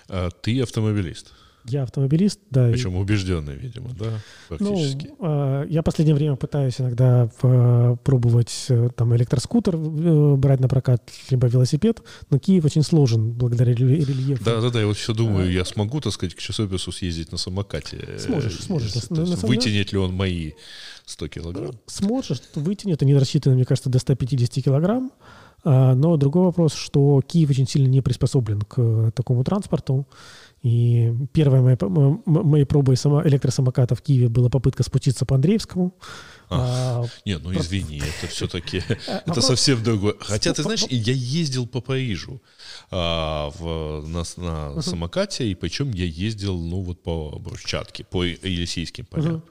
А ты автомобилист. Я автомобилист, да. и- Причем убежденный, видимо, да, фактически. Ну, э, я последнее время пытаюсь иногда э, пробовать э, там электроскутер э, брать на прокат, либо велосипед, но Киев очень сложен благодаря релье- рельефу. Да, да, да, я вот все думаю, я смогу, так сказать, к часопису съездить на самокате. Сможешь, сможешь. если- На- есть на Вытянет ли он мои 100 килограмм? Сможешь, вытянет, они рассчитаны, мне кажется, до 150 килограмм. А, Но другой вопрос, что Киев очень сильно не приспособлен к такому транспорту. И первой моей, м- м- моей пробой само- электросамоката в Киеве была попытка спуститься по Андреевскому. А, Нет, ну извини, это все-таки это совсем другое. Хотя ты знаешь, я ездил по Парижу а, в, на, на самокате, и причем я ездил, ну вот по брусчатке, по Елисейским полям.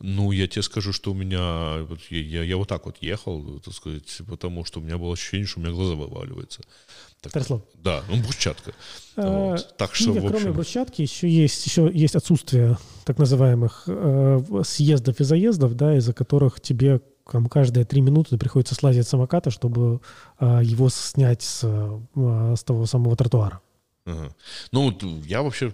Ну, я тебе скажу, что у меня, вот я, я, я вот так вот ехал, так сказать, потому что у меня было ощущение, что у меня глаза вываливаются. Так, Тараслав, да, ну брусчатка. А, Вот. Так что, Киеве, в кроме общем, брусчатки, еще есть, еще есть отсутствие так называемых э, съездов и заездов, да, из-за которых тебе там, каждые три минуты приходится слазить с самоката, чтобы а, его снять с, а, с того самого тротуара. Ага. Ну, я вообще,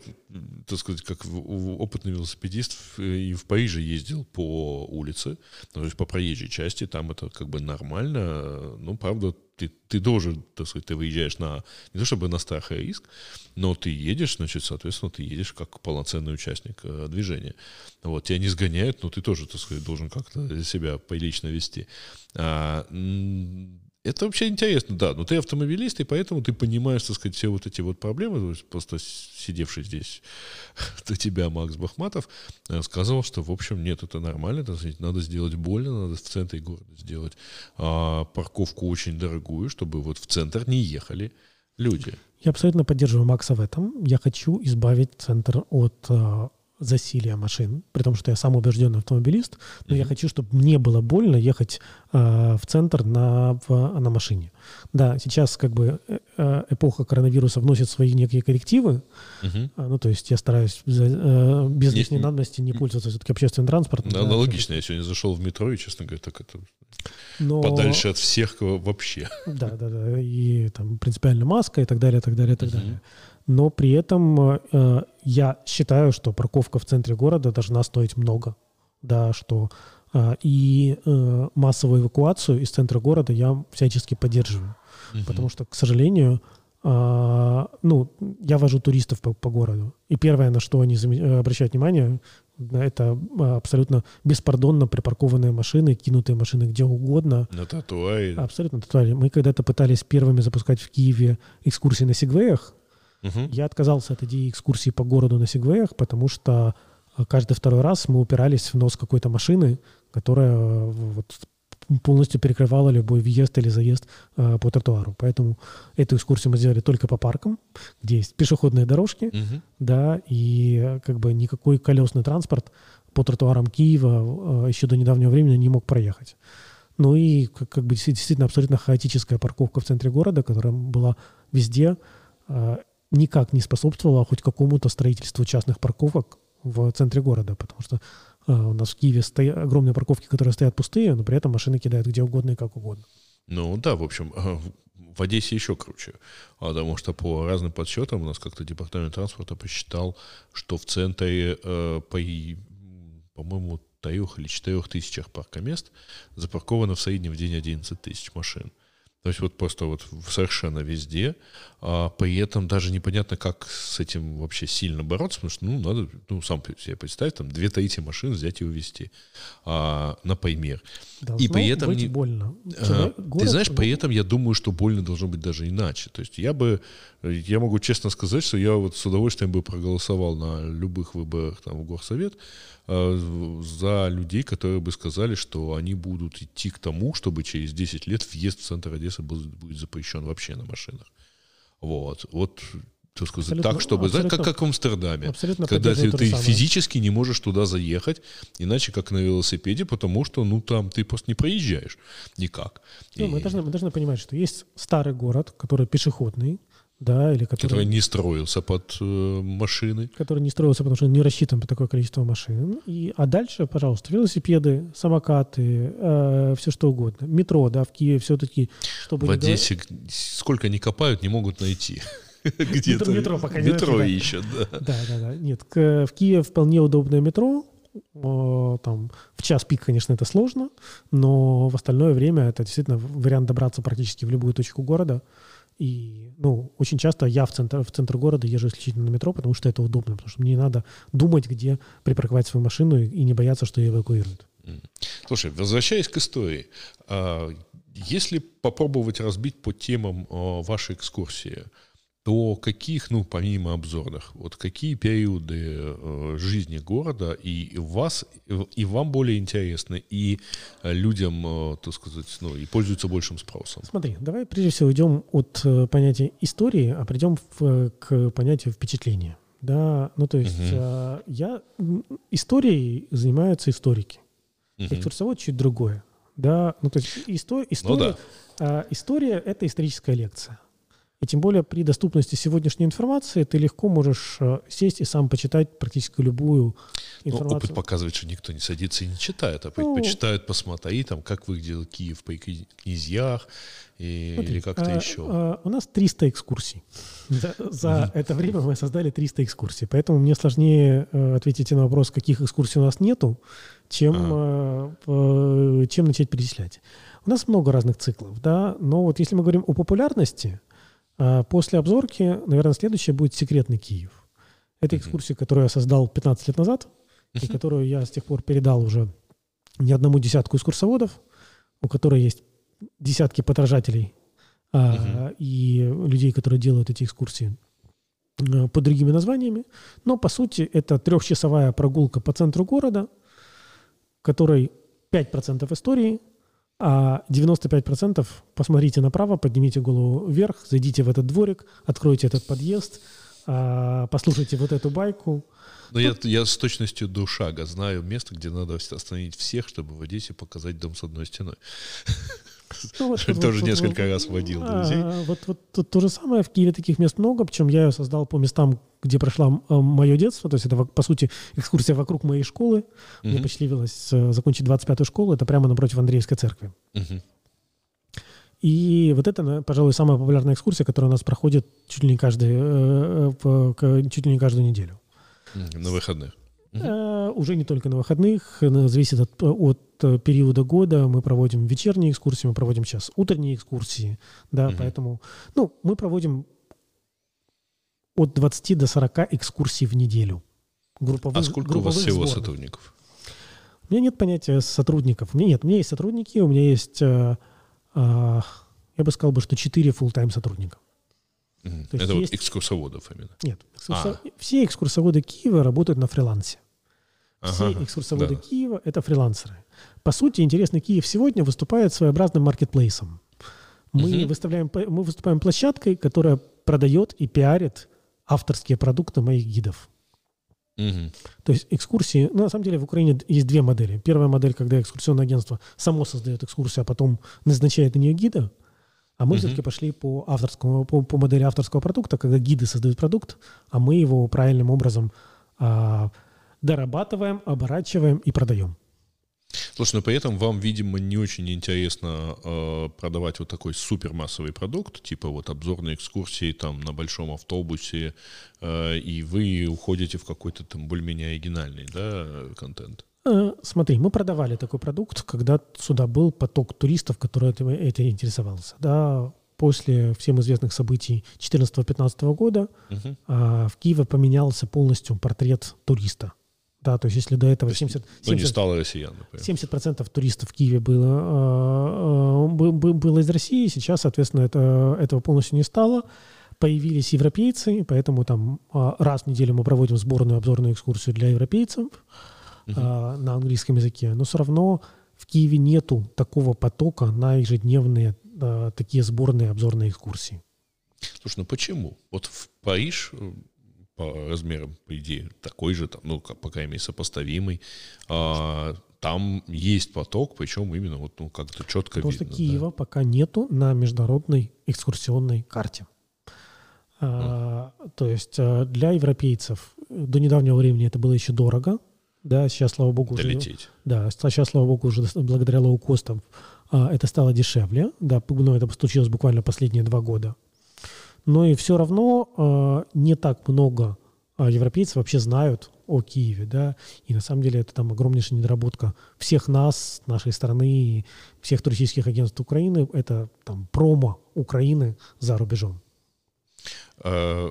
так сказать, как опытный велосипедист и в Париже ездил по улице, ну, то есть по проезжей части, там это как бы нормально. Ну, правда, ты, ты должен, так сказать, ты выезжаешь на, не то чтобы на страх и риск, но ты едешь, значит, соответственно, ты едешь как полноценный участник э, движения. Вот, тебя не сгоняют, но ты тоже, так сказать, должен как-то себя прилично вести. А, это вообще интересно, да. Но ты автомобилист, и поэтому ты понимаешь, так сказать, все вот эти вот проблемы. Просто сидевший здесь до тебя Макс Бахматов э, сказал, что, в общем, нет, это нормально, так сказать, надо сделать больно, надо в центре города сделать а, парковку очень дорогую, чтобы вот в центр не ехали люди. Я абсолютно поддерживаю Макса в этом. Я хочу избавить центр от а, засилия машин, при том, что я сам убежденный автомобилист, но я Мгм. хочу, чтобы мне было больно ехать а, в центр на, в- на машине. Да, сейчас как бы э, э, эпоха коронавируса вносит свои некие коррективы, а, ну, то есть я стараюсь за- э, без Не- лишней надобности не пользоваться все-таки общественным транспортом. Да, да, аналогично. Я сегодня зашел в метро, и, честно говоря, так это но- подальше от всех кого вообще. Да, да, да. И там принципиально маска и так далее, так далее, так Мгм. далее. Но при этом э, я считаю, что парковка в центре города должна стоить много. Да, что э, и э, массовую эвакуацию из центра города я всячески поддерживаю. Потому что, к сожалению, а, ну, я вожу туристов по, по городу. И первое, на что они э, обращают внимание, это а, абсолютно беспардонно припаркованные машины, кинутые машины где угодно. На татуаре. Абсолютно тотально. Мы когда-то пытались первыми запускать в Киеве экскурсии на сегвеях. Мгм. Я отказался от идеи экскурсии по городу на сегвеях, потому что э, каждый второй раз мы упирались в нос какой-то машины, которая э, вот полностью перекрывала любой въезд или заезд э, по тротуару. Поэтому эту экскурсию мы сделали только по паркам, где есть пешеходные дорожки, Мгм. да, и э, как бы никакой колесный транспорт по тротуарам Киева э, еще до недавнего времени не мог проехать. Ну и как, как бы действи- действительно абсолютно хаотическая парковка в центре города, которая была везде, э, никак не способствовала хоть какому-то строительству частных парковок в центре города, потому что э, у нас в Киеве стоят огромные парковки, которые стоят пустые, но при этом машины кидают где угодно и как угодно. Ну да, в общем, в Одессе еще круче. Потому что по разным подсчетам у нас как-то департамент транспорта посчитал, что в центре э, по, по-моему, трех или четырех тысячах паркомест запарковано в среднем в день 11 тысяч машин. То есть вот просто вот совершенно везде, а при этом даже непонятно, как с этим вообще сильно бороться, потому что, ну, надо, ну, сам себе представь, там, две трети машин взять и увезти, а, например. Должно и при этом быть не... больно. А, город... Ты знаешь, при этом я думаю, что больно должно быть даже иначе. То есть я бы, я могу честно сказать, что я вот с удовольствием бы проголосовал на любых выборах там в горсовет, Э, за людей, которые бы сказали, что они будут идти к тому, чтобы через 10 лет въезд в центр Одессы был, будет запрещен вообще на машинах. Вот. Вот так сказать, абсолютно, так, чтобы, знаешь, как, как в Амстердаме. Абсолютно когда ты, ты физически не можешь туда заехать, иначе как на велосипеде, потому что, ну, там ты просто не проезжаешь никак. Ну, И... мы, должны, мы должны понимать, что есть старый город, который пешеходный, да, или который, который не строился под э, машины. Который не строился, потому что не рассчитан по такое количество машин. И, а дальше, пожалуйста, велосипеды, самокаты, э, все что угодно. Метро, да, в Киеве все-таки... Чтобы в Одессе не... сколько не копают, не могут найти. Где-то метро пока не Метро ищут, да. Да, да, да. Нет, в Киеве вполне удобное метро, там, в час пик, конечно, это сложно, но в остальное время это действительно вариант добраться практически в любую точку города. И, ну, очень часто я в центр, в центр города езжу исключительно на метро, потому что это удобно, потому что мне не надо думать, где припарковать свою машину и не бояться, что ее эвакуируют. Слушай, возвращаясь к истории, а, если попробовать разбить по темам а, вашей экскурсии, то каких, ну, помимо обзорных, вот какие периоды э, жизни города и вас, и вам более интересны, и людям, э, так сказать, ну, и пользуются большим спросом? Смотри, давай прежде всего уйдем от э, понятия истории, а придем в, к понятию впечатления. Да, ну, то есть угу. э, я... Историей занимаются историки. Угу. Экскурсовод чуть другое. Да, ну, то есть истор, история, ну, да. э, история — это историческая лекция. И тем более при доступности сегодняшней информации ты легко можешь э, сесть и сам почитать практически любую информацию. Но опыт показывает, что никто не садится и не читает, а ну, почитают посмотреть, там, как выглядел Киев при князьях и, смотри, или как-то а, еще. А, у нас 300 экскурсий. За, за это время мы создали 300 экскурсий, поэтому мне сложнее э, ответить на вопрос, каких экскурсий у нас нету, чем, а. э, чем начать перечислять. У нас много разных циклов, да, но вот если мы говорим о популярности, после обзорки, наверное, следующее будет «Секретный Киев». Это экскурсия, которую я создал 15 лет назад, и которую я с тех пор передал уже не одному десятку экскурсоводов, у которой есть десятки подражателей а, и людей, которые делают эти экскурсии а, под другими названиями. Но, по сути, это трехчасовая прогулка по центру города, которой 5% истории, а 95% посмотрите направо, поднимите голову вверх, зайдите в этот дворик, откройте этот подъезд, а, послушайте вот эту байку. Но я, я с точностью до шага знаю место, где надо остановить всех, чтобы в Одессе показать дом с одной стеной. Ну, тоже несколько раз водил друзей. А, вот, вот, то же самое, в Киеве таких мест много, причем я ее создал по местам, где прошло а, мое детство, то есть это, по сути, экскурсия вокруг моей школы. Мне посчастливилось э, закончить 25-ю школу, это прямо напротив Андреевской церкви. И вот это, пожалуй, самая популярная экскурсия, которая у нас проходит чуть ли не, каждый, э, э, чуть ли не каждую неделю. На выходных. Угу. Уже не только на выходных, зависит от, от периода года. Мы проводим вечерние экскурсии, мы проводим сейчас утренние экскурсии, да, угу. поэтому, ну, мы проводим от 20 до 40 экскурсий в неделю. Групповых, а сколько у вас всего сборных. сотрудников? У меня нет понятия сотрудников. У меня нет, у меня есть сотрудники, у меня есть, э, э, я бы сказал, бы, что 4 full-time сотрудника. Mm. Это вот есть... экскурсоводов именно? Нет. Экскурсо... А. Все экскурсоводы Киева работают на фрилансе. Все ага, экскурсоводы да. Киева – это фрилансеры. По сути, интересный Киев сегодня выступает своеобразным маркетплейсом. Мы, угу. выставляем, мы выступаем площадкой, которая продает и пиарит авторские продукты моих гидов. Угу. То есть экскурсии, ну, на самом деле в Украине есть две модели. Первая модель, когда экскурсионное агентство само создает экскурсию, а потом назначает на нее гида. А мы все-таки пошли по авторскому, по, по модели авторского продукта, когда гиды создают продукт, а мы его правильным образом а, дорабатываем, оборачиваем и продаем. Слушай, но при этом вам, видимо, не очень интересно э, продавать вот такой супермассовый продукт, типа вот обзорные экскурсии там на большом автобусе, э, и вы уходите в какой-то там более-менее оригинальный, да, контент. Э, смотри, мы продавали такой продукт, когда сюда был поток туристов, которые этим, этим интересовался. Да, после всем известных событий 2014-2015 года угу. в Киеве поменялся полностью портрет туриста. Да, то есть если до этого 70, 70, ну, не стало россиян, 70% туристов в Киеве было, а, а, было из России, сейчас, соответственно, это, этого полностью не стало. Появились европейцы, поэтому там раз в неделю мы проводим сборную обзорную экскурсию для европейцев угу. на английском языке, но все равно в Киеве нету такого потока на ежедневные а, такие сборные обзорные экскурсии. Слушай, ну почему? Вот в Париж э, по размерам, по идее, такой же, там, ну, по крайней мере, сопоставимый, а, там есть поток, причем именно вот, ну, как-то четко Потому видно. Потому что Киева да. пока нету на международной экскурсионной карте. А, то есть а, для европейцев до недавнего времени это было еще дорого, да, сейчас, слава богу, Долететь. уже... Да, сейчас, слава богу, уже благодаря лоукостам а, это стало дешевле. Да, ну, это случилось буквально последние два года. Но и все равно а, не так много а, европейцев вообще знают о Киеве, да, и на самом деле это там огромнейшая недоработка всех нас, нашей страны, всех туристических агентств Украины, это там промо Украины за рубежом. А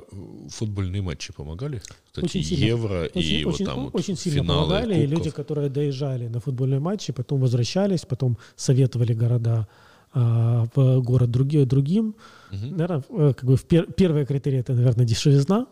футбольные матчи помогали? Кстати, очень сильно, Евро очень, и очень, вот там вот очень сильно помогали. Кубков. Люди, которые доезжали на футбольные матчи, потом возвращались, потом советовали города а, в город други, другим. Угу. Наверное, э, как бы в пер, первый критерий это, наверное, дешевизна.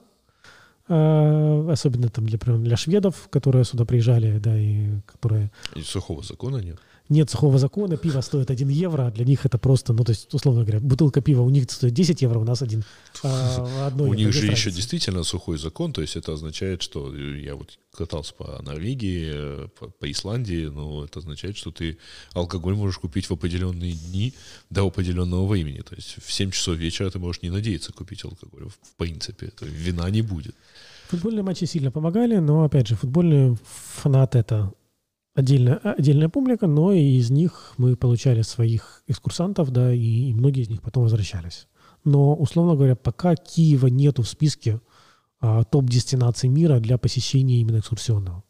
А, особенно там для, для шведов, которые сюда приезжали, да, и которые... И сухого закона нет нет сухого закона, пиво стоит 1 евро, а для них это просто, ну, то есть, условно говоря, бутылка пива у них стоит 10 евро, у нас один, а, одно У них же еще действительно сухой закон, то есть это означает, что я вот катался по Норвегии, по, по Исландии, но это означает, что ты алкоголь можешь купить в определенные дни до определенного времени, то есть в 7 часов вечера ты можешь не надеяться купить алкоголь, в принципе, то вина не будет. Футбольные матчи сильно помогали, но, опять же, футбольные фанаты — это отдельная, отдельная публика, но и из них мы получали своих экскурсантов, да, и, и многие из них потом возвращались. Но, условно говоря, пока Киева нету в списке а, топ-дестинаций мира для посещения именно экскурсионного.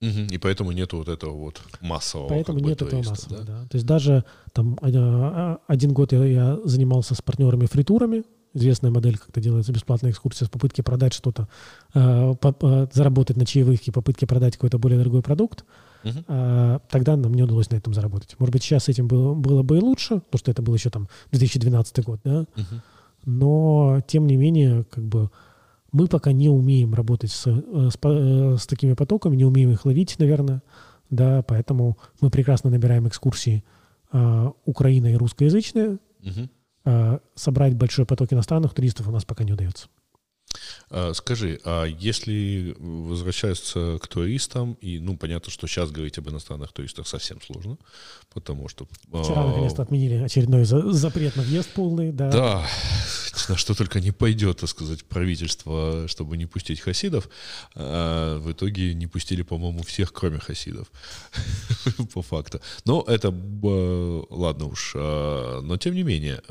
И поэтому нету вот этого вот массового. Поэтому нет туриста, этого массового, да? да. То есть даже там а, а, один год я, я занимался с партнерами фритурами, известная модель, как это делается, бесплатная экскурсия с попытки продать что-то, э, по, э, заработать на чаевых и попытки продать какой-то более дорогой продукт. А, тогда нам не удалось на этом заработать. Может быть, сейчас этим было, было бы и лучше, потому что это был еще там 2012 год, да. Но, тем не менее, как бы мы пока не умеем работать с, э, с, э, с такими потоками, не умеем их ловить, наверное, да, поэтому мы прекрасно набираем экскурсии а, Украина и русскоязычные. Uh-huh. А, собрать большой поток иностранных туристов у нас пока не удается. А, скажи, а если возвращаться к туристам, и, ну, понятно, что сейчас говорить об иностранных туристах совсем сложно, потому что... Вчера, наконец-то, отменили очередной запрет на въезд полный, да. Да, на что только не пойдет, так сказать, правительство, чтобы не пустить хасидов. А в итоге не пустили, по-моему, всех, кроме хасидов, по факту. Но это, ладно уж, но тем не менее,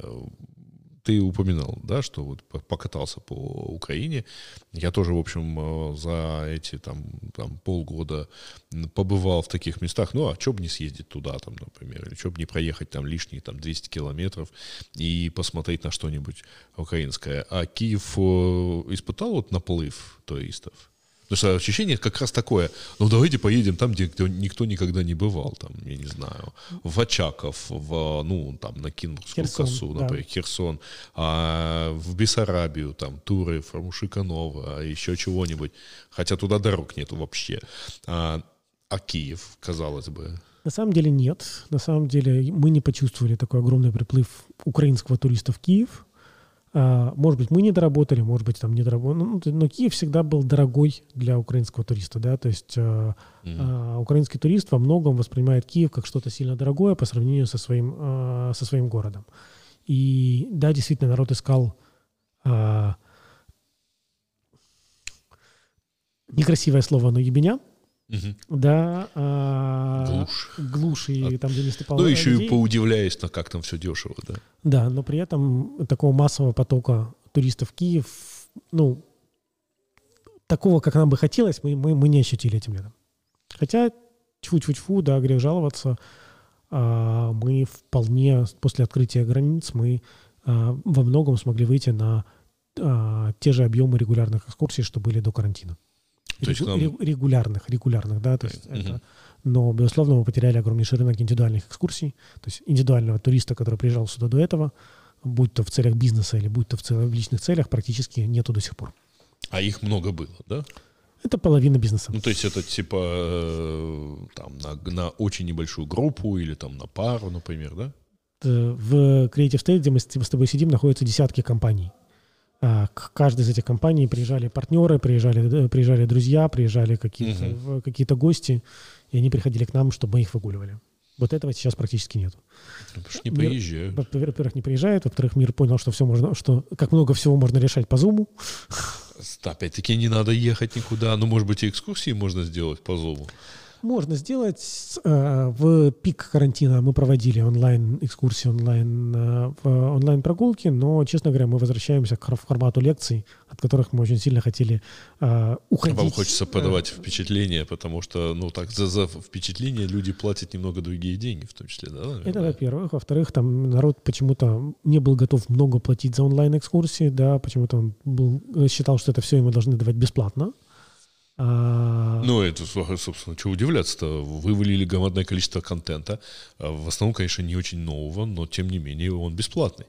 ты упоминал, да, что вот покатался по Украине. Я тоже, в общем, э, за эти там, там полгода побывал в таких местах. Ну, а что бы не съездить туда, там, например, или что бы не проехать там лишние там 200 километров и посмотреть на что-нибудь украинское. А Киев э, испытал вот наплыв туристов? Потому что ощущение как раз такое, ну давайте поедем там, где никто никогда не бывал, там, я не знаю, в Очаков, в, ну, там, на Кинбургскую Херсон, косу, например, да. Херсон, а, в Бессарабию, там, туры, Фрамушиканова, а еще чего-нибудь, хотя туда дорог нету вообще. А, а Киев, казалось бы, на самом деле нет. На самом деле мы не почувствовали такой огромный приплыв украинского туриста в Киев. А, может быть, мы не доработали, может быть, там не доработали. Ну, но Киев всегда был дорогой для украинского туриста, да, то есть mm. а, украинский турист во многом воспринимает Киев как что-то сильно дорогое по сравнению со своим, а, со своим городом. И да, действительно, народ искал а, некрасивое слово, но ебеня, Угу. Да, а, глушь. Глушь и а, там, где не ступало Ну, еще людей. и поудивляясь, на как там все дешево, да. Да, но при этом такого массового потока туристов в Киев, ну, такого, как нам бы хотелось, мы, мы, мы не ощутили этим летом. Хотя тьфу-тьфу-тьфу, да, грех жаловаться, а, мы вполне после открытия границ мы а, во многом смогли выйти на а, те же объемы регулярных экскурсий, что были до карантина. То есть нам- Регулярных, регулярных, да, то есть Мгм. это- но, безусловно, мы потеряли огромнейший рынок индивидуальных экскурсий, то есть индивидуального туриста, который приезжал сюда до этого, будь то в целях бизнеса или будь то в, цел- в личных целях, практически нету до сих пор. А их много было, да? Это половина бизнеса. Ну, то есть это типа э, там на, на очень небольшую группу или там на пару, например, да? Э, В Creative State, где мы с с тобой сидим, находятся десятки компаний. А, К каждой из этих компаний приезжали партнеры, приезжали, э, приезжали друзья, приезжали какие-то, Мгм. в- какие-то гости, и они приходили к нам, чтобы мы их выгуливали. Вот этого сейчас практически нет. Ну, потому что не приезжают. Во-первых, не приезжают, во-вторых, мир понял, что все можно, что как много всего можно решать по зуму. Опять-таки не надо ехать никуда. Ну, может быть, и экскурсии можно сделать по зуму. Можно сделать. э, В пик карантина мы проводили онлайн-экскурсии, онлайн, э, онлайн-прогулки, но, честно говоря, мы возвращаемся к формату лекций, от которых мы очень сильно хотели э, уходить. Вам хочется Э, подавать впечатление, потому что, ну, так, за, за впечатление люди платят немного другие деньги, в том числе, да? наверное? Это во-первых. Во-вторых, там народ почему-то не был готов много платить за онлайн-экскурсии, да, почему-то он был, э, считал, что это все ему должны давать бесплатно. А, Ну, это, собственно, что удивляться-то. Вывалили громадное количество контента. А В основном, конечно, не очень нового, но, тем не менее, он бесплатный.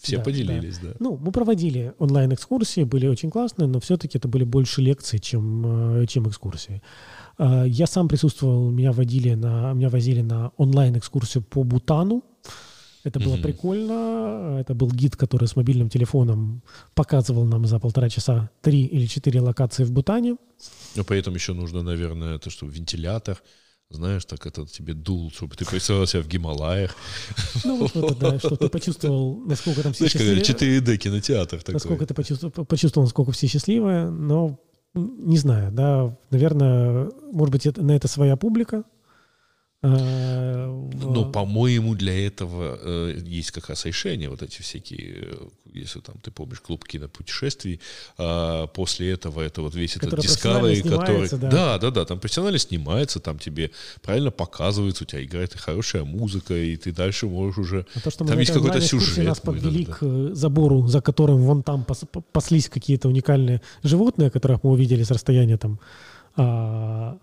Все Да, поделились, да. Ну, мы проводили онлайн-экскурсии, были очень классные, но все-таки это были больше лекции, чем, э, чем экскурсии. А, Я сам присутствовал, меня водили на, меня возили на онлайн-экскурсию по Бутану. Это было Мгм. прикольно. Это был гид, который с мобильным телефоном показывал нам за полтора часа три или четыре локации в Бутане. Но при этом еще нужно, наверное, это что, вентилятор, знаешь, так это тебе дул, чтобы ты представил себя в Гималаях. Ну, вот это, да, что ты почувствовал, насколько там все Знаешь, счастливы. 4D кинотеатр такой. Насколько ты почувствовал, почувствовал, насколько все счастливы, но не знаю, да, наверное, может быть, это, на это своя публика. В- Но, по-моему, для этого э, есть как раз решение, вот эти всякие, э, если там, ты помнишь, клуб кинопутешествий, а после этого это вот весь этот Discovery, который... да. да, да, да, там профессионально снимается, там тебе правильно показывается, у тебя играет и хорошая музыка, и ты дальше можешь уже... А то, что там есть какой-то сюжет. Нас подвели иногда. к э, забору, за которым вон там пас- паслись какие-то уникальные животные, которых мы увидели с расстояния там а,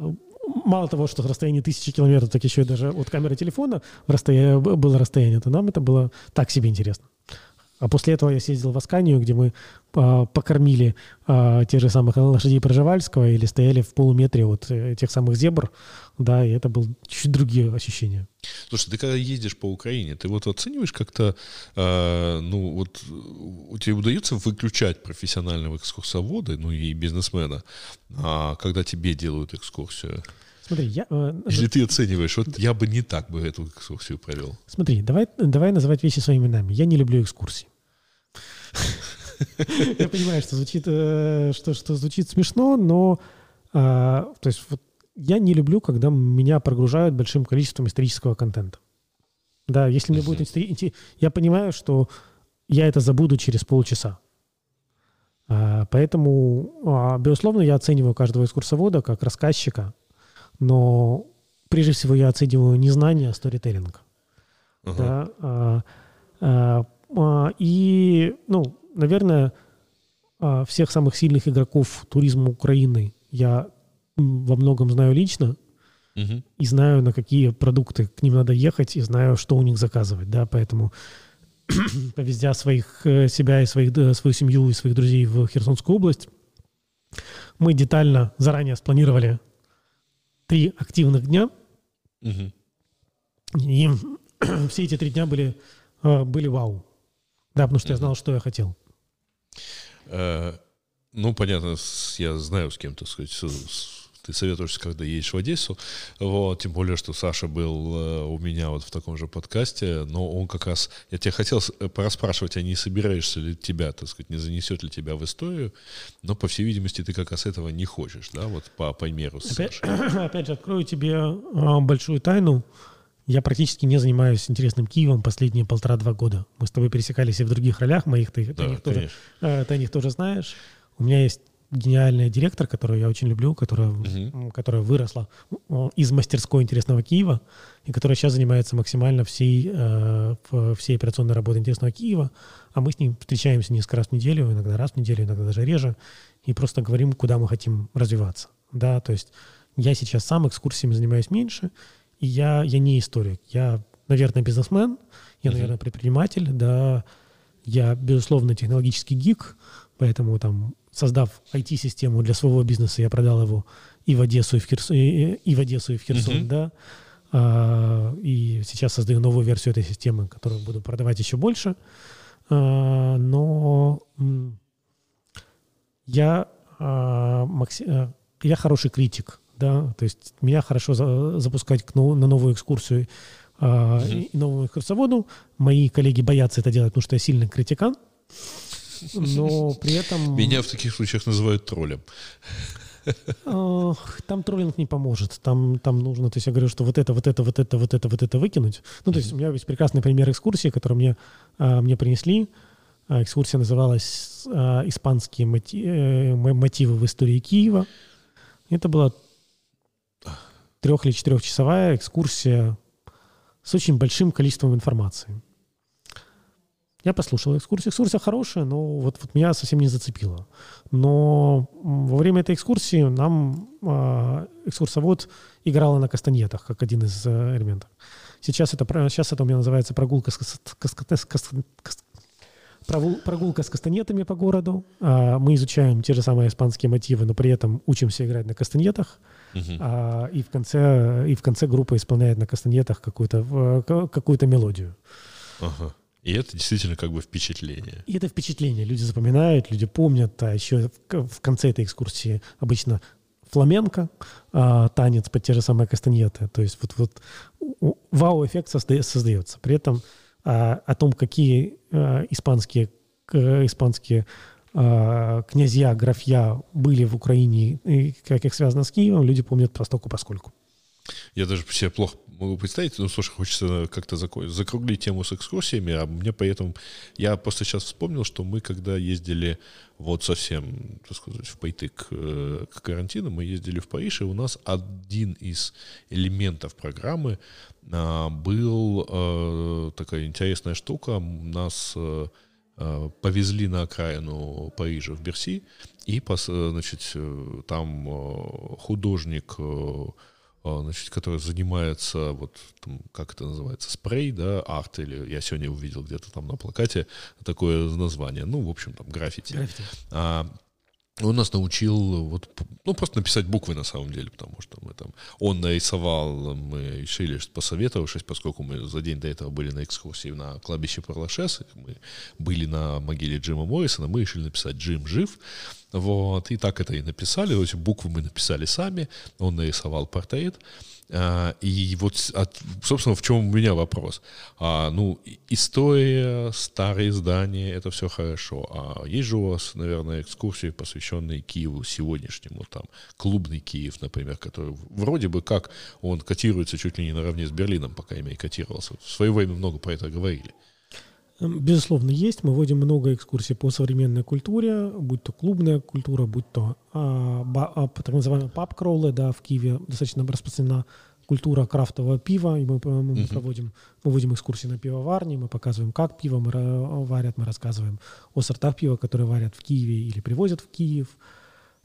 мало того, что с расстояния тысячи километров, так еще и даже от камеры телефона расстоя- было расстояние, то нам это было так себе интересно. А после этого я съездил в Асканию, где мы покормили а, тех же самых лошадей Проживальского или стояли в полуметре от э, тех самых зебр, да, и это было чуть другие ощущения. Слушай, ты когда ездишь по Украине, ты вот оцениваешь как-то, э, ну вот у тебя удается выключать профессионального экскурсовода, ну и бизнесмена, а, когда тебе делают экскурсию? Смотри, я, э, Или ты оцениваешь, вот я бы не так бы эту экскурсию провел? Смотри, давай, давай называть вещи своими именами. Я не люблю экскурсии. Я понимаю, что звучит, э, что, что звучит смешно, но а, то есть вот я не люблю, когда меня прогружают большим количеством исторического контента. Да, если мне будет истори- инте- я понимаю, что я это забуду через полчаса. А, Поэтому, а, безусловно, я оцениваю каждого экскурсовода как рассказчика, но прежде всего я оцениваю не знание, а сторителлинг. Ага. Да, а, а, а, и, ну, наверное, а, всех самых сильных игроков туризма Украины я во многом знаю лично Мгм. и знаю, на какие продукты к ним надо ехать, и знаю, что у них заказывать, да, поэтому повезя своих, э, себя и своих, д- свою семью и своих друзей в Херсонскую область, мы детально заранее спланировали три активных дня, Мгм. и все эти три дня были, э, были вау. Да, потому что я знал, что я хотел. Э, Ну, понятно, я знаю, с кем, так сказать, ты советуешься, когда едешь в Одессу, вот, тем более, что Саша был э, у меня вот в таком же подкасте, но он как раз, я тебя хотел э, пораспрашивать, а не собираешься ли тебя, так сказать, не занесет ли тебя в историю, но, по всей видимости, ты как раз этого не хочешь, да, вот по примеру Опять, Сашей. опять же, открою тебе большую тайну. Я практически не занимаюсь интересным Киевом последние полтора-два года. Мы с тобой пересекались и в других ролях моих, ты, ты, о Да, них тоже, конечно. э, ты о них тоже знаешь. У меня есть гениальная директор, которую я очень люблю, которая, Мгм. которая выросла из мастерской интересного Киева и которая сейчас занимается максимально всей, э, всей операционной работой интересного Киева. А мы с ней встречаемся несколько раз в неделю, иногда раз в неделю, иногда даже реже, и просто говорим, куда мы хотим развиваться. Да, то есть я сейчас сам экскурсиями занимаюсь меньше, и я, я не историк. Я, наверное, бизнесмен, я, наверное, предприниматель, да, я, безусловно, технологический гик, поэтому там, создав IT-систему для своего бизнеса, я продал его и в Одессу, и в, Херсон, и, и в, Одессу, и в Херсон, да. А, и сейчас создаю новую версию этой системы, которую буду продавать еще больше. А, но я, а, макси- а, я хороший критик, да, то есть меня хорошо за- запускать к нов- на новую экскурсию а, Мгм. и новому экскурсоводу. Мои коллеги боятся это делать, потому что я сильный критикан, но при этом... Меня в таких случаях называют троллем. Там троллинг не поможет. Там, там нужно, то есть я говорю, что вот это, вот это, вот это, вот это, вот это выкинуть. Ну, то есть у меня есть прекрасный пример экскурсии, который мне, а, мне принесли. А, Экскурсия называлась а, «Испанские э, мотивы в истории Киева». Это была трех- или четырехчасовая экскурсия с очень большим количеством информации. Я послушал экскурсию. Экскурсия хорошая, но вот, вот меня совсем не зацепила. Но во время этой экскурсии нам а, экскурсовод играла на кастаньетах, как один из э, элементов. Сейчас это, сейчас это у меня называется прогулка с, кас- кас- прогул- прогулка с кастаньетами по городу. А, Мы изучаем те же самые испанские мотивы, но при этом учимся играть на кастаньетах. А, и, в конце, и в конце группа исполняет на кастаньетах какую-то, какую-то мелодию. Ага. И это действительно как бы впечатление. И это впечатление. Люди запоминают, люди помнят. А еще в, конце этой экскурсии обычно фламенко, а, танец под те же самые кастаньеты. То есть вот, вот вау-эффект созда- создается. При этом а, о том, какие а, испанские, к- испанские князья, графья были в Украине и как их связано с Киевом, люди помнят постоку поскольку. Я даже себе плохо могу представить. Ну, слушай, хочется как-то закруглить тему с экскурсиями, а мне поэтому... Я просто сейчас вспомнил, что мы, когда ездили вот совсем, так сказать, в Пайтык э, к карантину, мы ездили в Париж, и у нас один из элементов программы а, был э, такая интересная штука. Нас э, повезли на окраину Парижа в Берси, и, э, значит, э, там э, художник э, значит, который занимается, вот, там, как это называется, спрей, да, арт, или я сегодня увидел где-то там на плакате такое название, ну, в общем, там, граффити. А, он нас научил вот, ну, просто написать буквы на самом деле, потому что мы там, он нарисовал, мы решили, что посоветовавшись, поскольку мы за день до этого были на экскурсии на кладбище Парлашес, мы были на могиле Джима Моррисона, мы решили написать «Джим жив», вот, и так это и написали, эти буквы мы написали сами, он нарисовал портрет, и вот, собственно, в чем у меня вопрос. А, ну, история, старые здания, это все хорошо. А есть же у вас, наверное, экскурсии, посвященные Киеву сегодняшнему, там, клубный Киев, например, который вроде бы как он котируется чуть ли не наравне с Берлином, пока имя и котировался. В свое время много про это говорили. Эм, Безусловно, есть. Мы вводим много экскурсий по современной культуре, будь то клубная культура, будь то а, ба- а, так называемые паб-кроулы, да, в Киеве достаточно распространена культура крафтового пива, и мы, э, мы Мгм. проводим, мы вводим экскурсии на пивоварни, мы показываем, как пиво мы варят, мы рассказываем о сортах пива, которые варят в Киеве или привозят в Киев.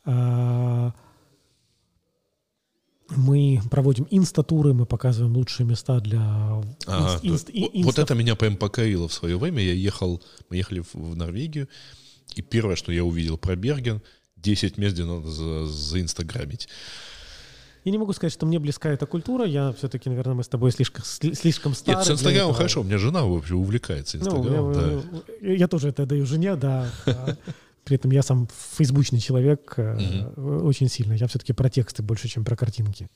А, Мы проводим инстатуры, мы показываем лучшие места для Ага, инст- инст- то- и- вот- это меня прям покорило в свое время. Я ехал, мы ехали в, в Норвегию, и первое, что я увидел про Берген, 10 мест, где надо за, заинстаграмить. Я не могу сказать, что мне близка эта культура. Я все-таки, наверное, мы с тобой слишком, сли- слишком стары. Нет, с Инстаграмом хорошо, у меня жена вообще увлекается Ну, Инстаграмом, я, да. я тоже это даю жене, да. При этом я сам фейсбучный человек э, очень сильно. Я все-таки про тексты больше, чем про картинки.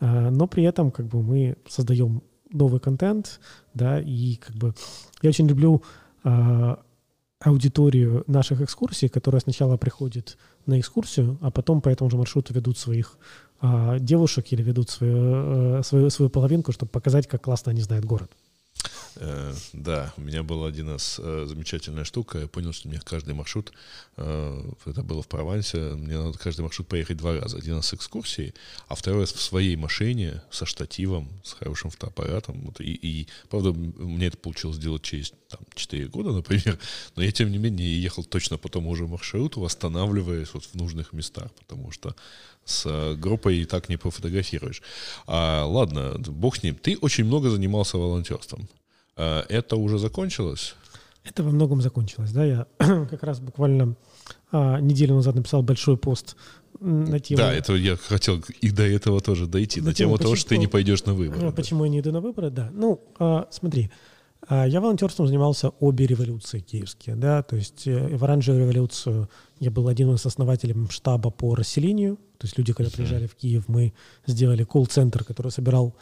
А, Но при этом как бы мы создаем новый контент, да, и как бы я очень люблю а, аудиторию наших экскурсий, которая сначала приходит на экскурсию, а потом по этому же маршруту ведут своих а, девушек или ведут свою, э, свою, свою половинку, чтобы показать, как классно они знают город. Э, да, у меня была один раз э, замечательная штука. Я понял, что мне каждый маршрут, э, это было в Провансе, мне надо каждый маршрут поехать два раза. Один раз с экскурсией, а второй раз в своей машине со штативом, с хорошим фотоаппаратом. И, и, правда, мне это получилось сделать через там, 4 года, например, но я, тем не менее, ехал точно по тому же маршруту, восстанавливаясь вот в нужных местах, потому что с группой и так не пофотографируешь. А, ладно, бог с ним. Ты очень много занимался волонтерством. А, это уже закончилось? Это во многом закончилось, да. Я как раз буквально а, неделю назад написал большой пост на тему... Да, это я хотел и до этого тоже дойти, на, на тему, тему того, что ты не пойдешь на выборы. А, почему да. я не иду на выборы, да. Ну, а, смотри, а, я волонтерством занимался обе революции киевские, да, то есть э, в оранжевую революцию я был один из основателей штаба по расселению, то есть люди, когда приезжали в Киев, мы сделали колл-центр, который собирал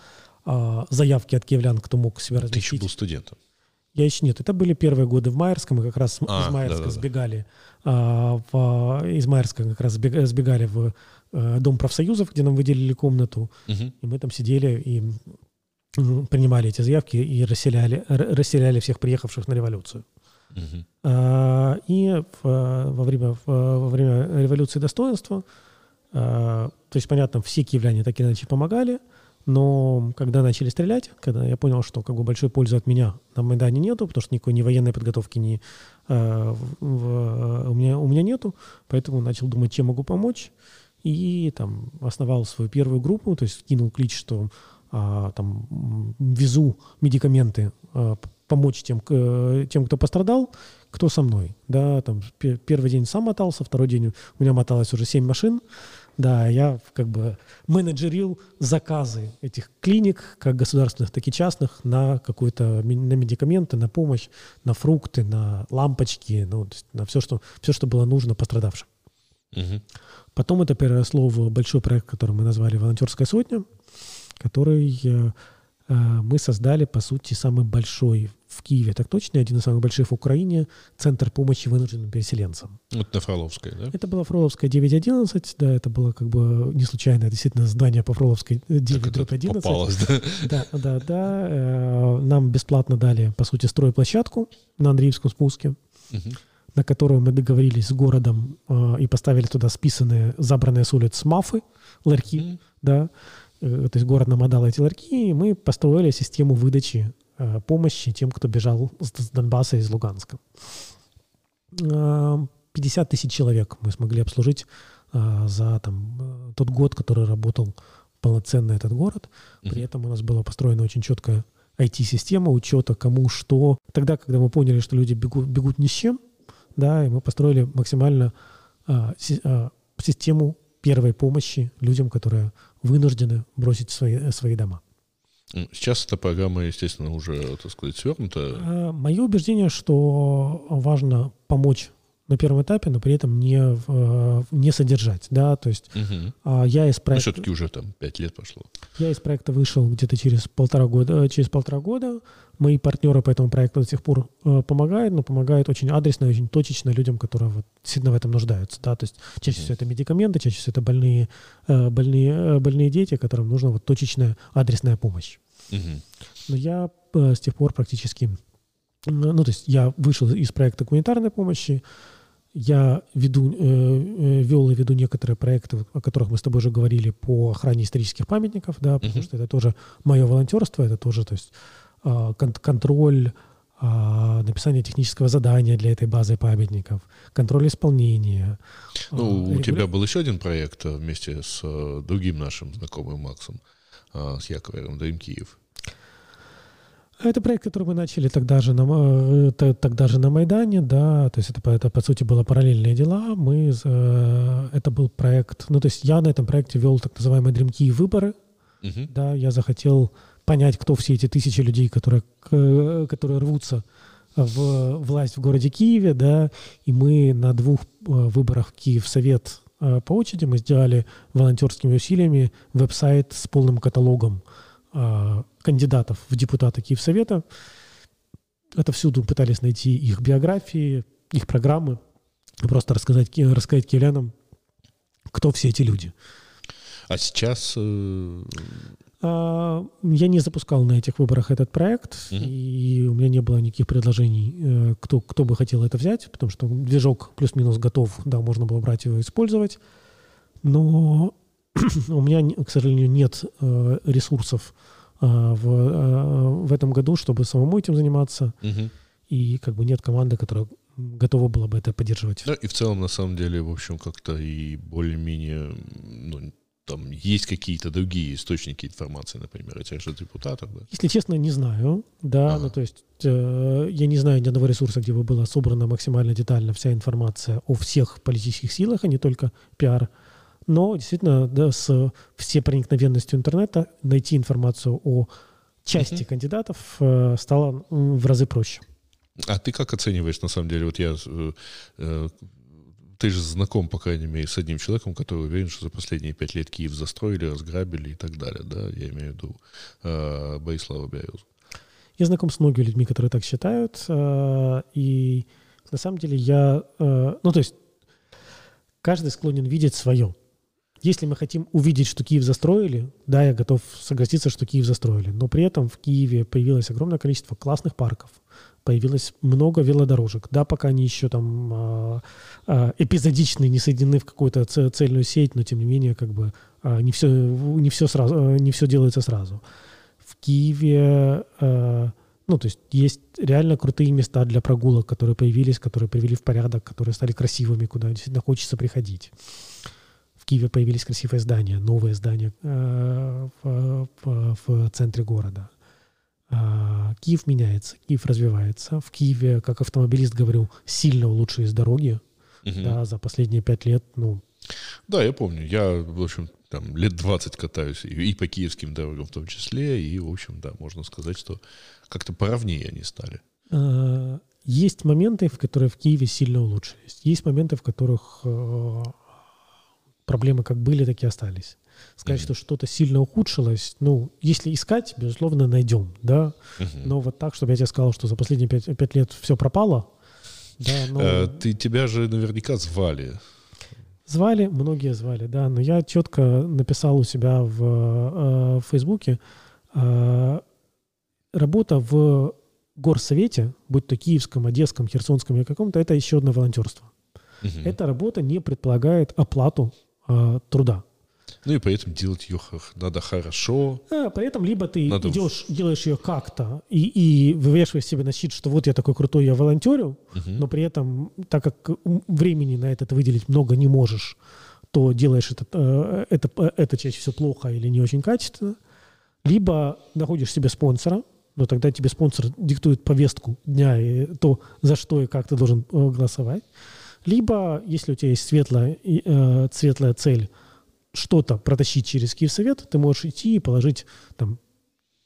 а, заявки от киевлян, кто мог себя разместить. Ты еще был студентом? Я еще нет. Это были первые годы в Майерском. Мы как раз а, из Майерска да, да, сбегали а, в, из Майерска как раз сбегали в а, Дом профсоюзов, где нам выделили комнату. Угу. И мы там сидели и принимали эти заявки и расселяли, расселяли всех приехавших на революцию. Угу. А, и в, во, время, в, во время революции достоинства, а, то есть, понятно, все киевляне так или иначе помогали, но когда начали стрелять, когда я понял, что как бы большой пользы от меня на Майдане нету, потому что никакой ни военной подготовки ни, э, в, у, меня, у меня нету, поэтому начал думать, чем могу помочь. И там основал свою первую группу, то есть кинул клич, что а, там везу медикаменты а, помочь тем, к, тем, кто пострадал, кто со мной. Да, там первый день сам мотался, второй день у меня моталось уже семь машин. Да, я как бы менеджерил заказы этих клиник, как государственных, так и частных, на какую-то на медикаменты, на помощь, на фрукты, на лампочки, ну, на все, что, все, что было нужно пострадавшим. Угу. Потом это переросло в большой проект, который мы назвали «Волонтерская сотня», который э, мы создали, по сути, самый большой в Киеве, так точно, один из самых больших в Украине, центр помощи вынужденным переселенцам. Вот на Фроловской, да? Это была Фроловская 911, да, это было как бы не случайно, действительно, здание по Фроловской 911. Попалось, да? Да, да, да. Э, нам бесплатно дали, по сути, стройплощадку на Андреевском спуске, угу. на которую мы договорились с городом э, и поставили туда списанные, забранные с улиц мафы, ларьки, угу. да, э, то есть город нам отдал эти ларьки, и мы построили систему выдачи Э, помощи тем, кто бежал с Донбасса из Луганска. 50 э, тысяч человек мы смогли обслужить э, за там, тот год, который работал полноценно этот город. При этом у нас была построена очень четкая IT-система учета, кому что. Тогда, когда мы поняли, что люди бегут, бегут ни с чем, да, и мы построили максимально а, си, а, систему первой помощи людям, которые вынуждены бросить свои, свои дома. Сейчас эта программа, естественно, уже, так сказать, свернута. Э, Мое убеждение, что важно помочь на первом этапе, но при этом не, э, не содержать, да, то есть угу. я из проекта... Но все-таки уже там пять лет пошло. Я из проекта вышел где-то через полтора года, через полтора года. Мои партнеры по этому проекту до сих пор э, помогают, но помогают очень адресно, очень точечно людям, которые вот сильно в этом нуждаются, да, то есть чаще угу. всего это медикаменты, чаще всего это больные, больные, больные дети, которым нужна вот точечная адресная помощь. Угу. Но я с тех пор практически, ну, то есть я вышел из проекта гуманитарной помощи, я веду, э, э, вел и веду некоторые проекты, о которых мы с тобой уже говорили, по охране исторических памятников, да, потому uh-huh. что это тоже мое волонтерство, это тоже, то есть э, кон- контроль, э, написание технического задания для этой базы памятников, контроль исполнения. Ну, э, у тебя был еще один проект э, вместе с э, другим нашим знакомым Максом, с Яковлевым, Дрим Киев. Это проект, который мы начали тогда же на, э, тогда же на Майдане, да, то есть это, это по сути было параллельные дела. Мы, э, это был проект, ну то есть я на этом проекте вел так называемые дремки выборы, угу. да, я захотел понять, кто все эти тысячи людей, которые, которые рвутся в власть в городе Киеве, да, и мы на двух э, выборах Киев-Совет по очереди мы сделали волонтерскими усилиями веб-сайт с полным каталогом а, кандидатов в депутаты Киевсовета. Это всюду пытались найти их биографии, их программы, просто рассказать, рассказать киевлянам, кто все эти люди. А сейчас... Э, А, я не запускал на этих выборах этот проект, mm-hmm. и у меня не было никаких предложений, э, кто, кто бы хотел это взять, потому что движок плюс-минус готов, да, можно было брать его и использовать. Но у меня, к сожалению, нет э, ресурсов э, в, в этом году, чтобы самому этим заниматься. Mm-hmm. И как бы нет команды, которая готова была бы это поддерживать. Да, и в целом, на самом деле, в общем, как-то и более-менее ну, там есть какие-то другие источники информации, например, о тех же депутатах, да? Если честно, не знаю, да, ага. ну то есть э, я не знаю ни одного ресурса, где бы была собрана максимально детально вся информация о всех политических силах, а не только пиар. Но действительно, да, с все проникновенностью интернета найти информацию о части uh кандидатов э, стало в разы проще. А ты как оцениваешь, на самом деле, вот я э, э ты же знаком, по крайней мере, с одним человеком, который уверен, что за последние пять лет Киев застроили, разграбили и так далее, да, я имею в виду э, Борислава Березу. Я знаком с многими людьми, которые так считают, э, и на самом деле я, э, ну то есть каждый склонен видеть свое. Если мы хотим увидеть, что Киев застроили, да, я готов согласиться, что Киев застроили, но при этом в Киеве появилось огромное количество классных парков, появилось много велодорожек. Да, пока они еще там а, а, эпизодичные, не соединены в какую-то цельную сеть, но тем не менее как бы а, не все, не все, сразу, не все делается сразу. В Киеве ну, то есть есть реально крутые места для прогулок, которые появились, которые привели в порядок, которые стали красивыми, куда действительно хочется приходить. Киеве появились красивые здания, новые здания э, в, в, в центре города. А, Киев меняется, Киев развивается. В Киеве, как автомобилист говорю, сильно улучшились дороги. Угу. Да, за последние пять лет, ну... Да, я помню. Я, в общем, там лет 20 катаюсь и, и по киевским дорогам в том числе, и, в общем, да, можно сказать, что как-то поровнее они стали. А, есть моменты, в которые в Киеве сильно улучшились. Есть моменты, в которых э, проблемы как были, так и остались. Сказать, mm-hmm. что что-то сильно ухудшилось, ну, если искать, безусловно, найдем, да. Mm-hmm. Но вот так, чтобы я тебе сказал, что за последние пять, пять лет все пропало, да, но... Э, ты, тебя же наверняка звали. Звали, многие звали, да, но я четко написал у себя в, э, в Фейсбуке, э, работа в горсовете, будь то киевском, одесском, херсонском или каком-то, это еще одно волонтерство. Угу. Эта работа не предполагает оплату э, труда. Ну и поэтому делать ее надо хорошо. А, поэтому либо ты надо... идешь, делаешь ее как-то и, и вывешиваешь себе на щит, что вот я такой крутой, я волонтерю, угу. но при этом, так как времени на это выделить много не можешь, то делаешь это, э, это, э, это чаще всего плохо или не очень качественно. Либо находишь себе спонсора, но тогда тебе спонсор диктует повестку дня и то, за что и как ты должен э, голосовать. Либо, если у тебя есть светлая, э, светлая цель что-то протащить через Киевсовет, ты можешь идти и положить там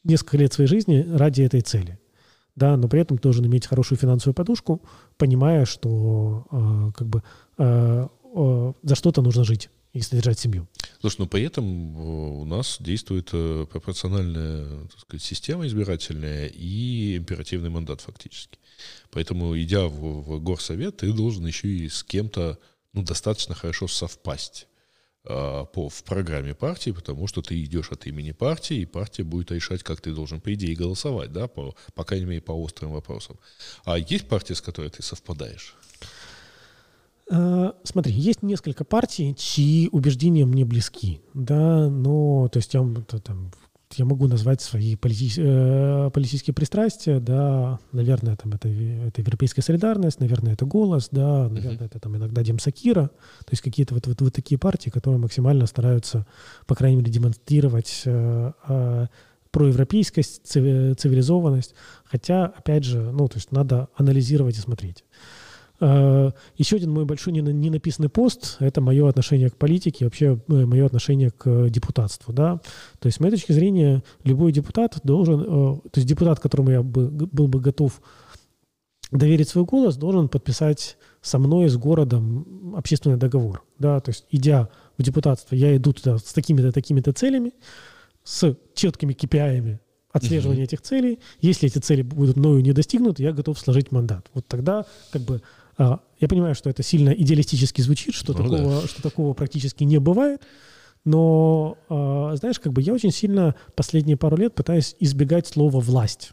несколько лет своей жизни ради этой цели. Да, но при этом должен иметь хорошую финансовую подушку, понимая, что э, как бы э, э, за что-то нужно жить и содержать семью. Слушай, ну при этом э, у нас действует э, пропорциональная так сказать, система избирательная и императивный мандат фактически. Поэтому, идя в, в горсовет, ты должен еще и с кем-то ну, достаточно хорошо совпасть а, по, в программе партии, потому что ты идешь от имени партии, и партия будет решать, как ты должен, по идее, голосовать, да, по, по крайней мере, по острым вопросам. А есть партия, с которой ты совпадаешь? А, смотри, есть несколько партий, чьи убеждения мне близки, да, но, то есть я там, я могу назвать свои полити- э, политические пристрастия, да, наверное, там это, это европейская солидарность, наверное, это голос, да, наверное, uh-huh. это там иногда Демсакира, то есть какие-то вот, вот, вот такие партии, которые максимально стараются, по крайней мере, демонстрировать э, э, проевропейскость, цивилизованность, хотя, опять же, ну, то есть надо анализировать и смотреть. Э, Еще один мой большой не написанный пост – это мое отношение к политике, вообще э, мое отношение к депутатству. Да? То есть, с моей точки зрения, любой депутат должен, э, то есть депутат, которому я бы, был бы готов доверить свой голос, должен подписать со мной, с городом общественный договор. Да? То есть, идя в депутатство, я иду туда с такими-то, такими-то целями, с четкими KPI, отслеживания uh-huh. этих целей. Если эти цели будут мною не достигнуты, я готов сложить мандат. Вот тогда как бы я понимаю, что это сильно идеалистически звучит, что, ну, такого, да. что такого практически не бывает. Но, э, знаешь, как бы я очень сильно последние пару лет пытаюсь избегать слова «власть».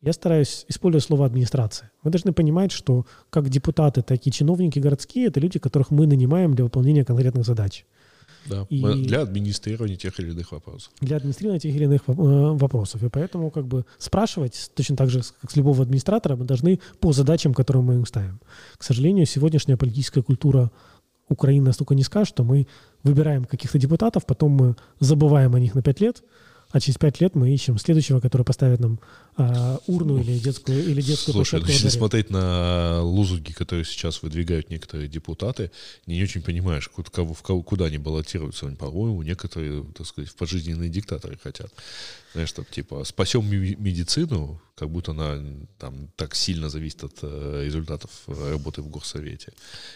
Я стараюсь использовать слово «администрация». Мы должны понимать, что как депутаты, так и чиновники городские – это люди, которых мы нанимаем для выполнения конкретных задач. Да, и для администрирования тех или иных вопросов. Для администрирования тех или иных э, вопросов. И поэтому как бы спрашивать, точно так же, как с любого администратора, мы должны по задачам, которые мы им ставим. К сожалению, сегодняшняя политическая культура Украины настолько низка, что мы выбираем каких-то депутатов, потом мы забываем о них на пять лет – а через пять лет мы ищем следующего, который поставит нам а, урну или детскую, или детскую Слушай, ну, если смотреть на лозунги, которые сейчас выдвигают некоторые депутаты, не очень понимаешь, куда, кого, в кого, куда они баллотируются. По-моему, некоторые, так сказать, в пожизненные диктаторы хотят. Знаешь, там, типа, спасем медицину, как будто она там так сильно зависит от э, результатов работы в горсовете.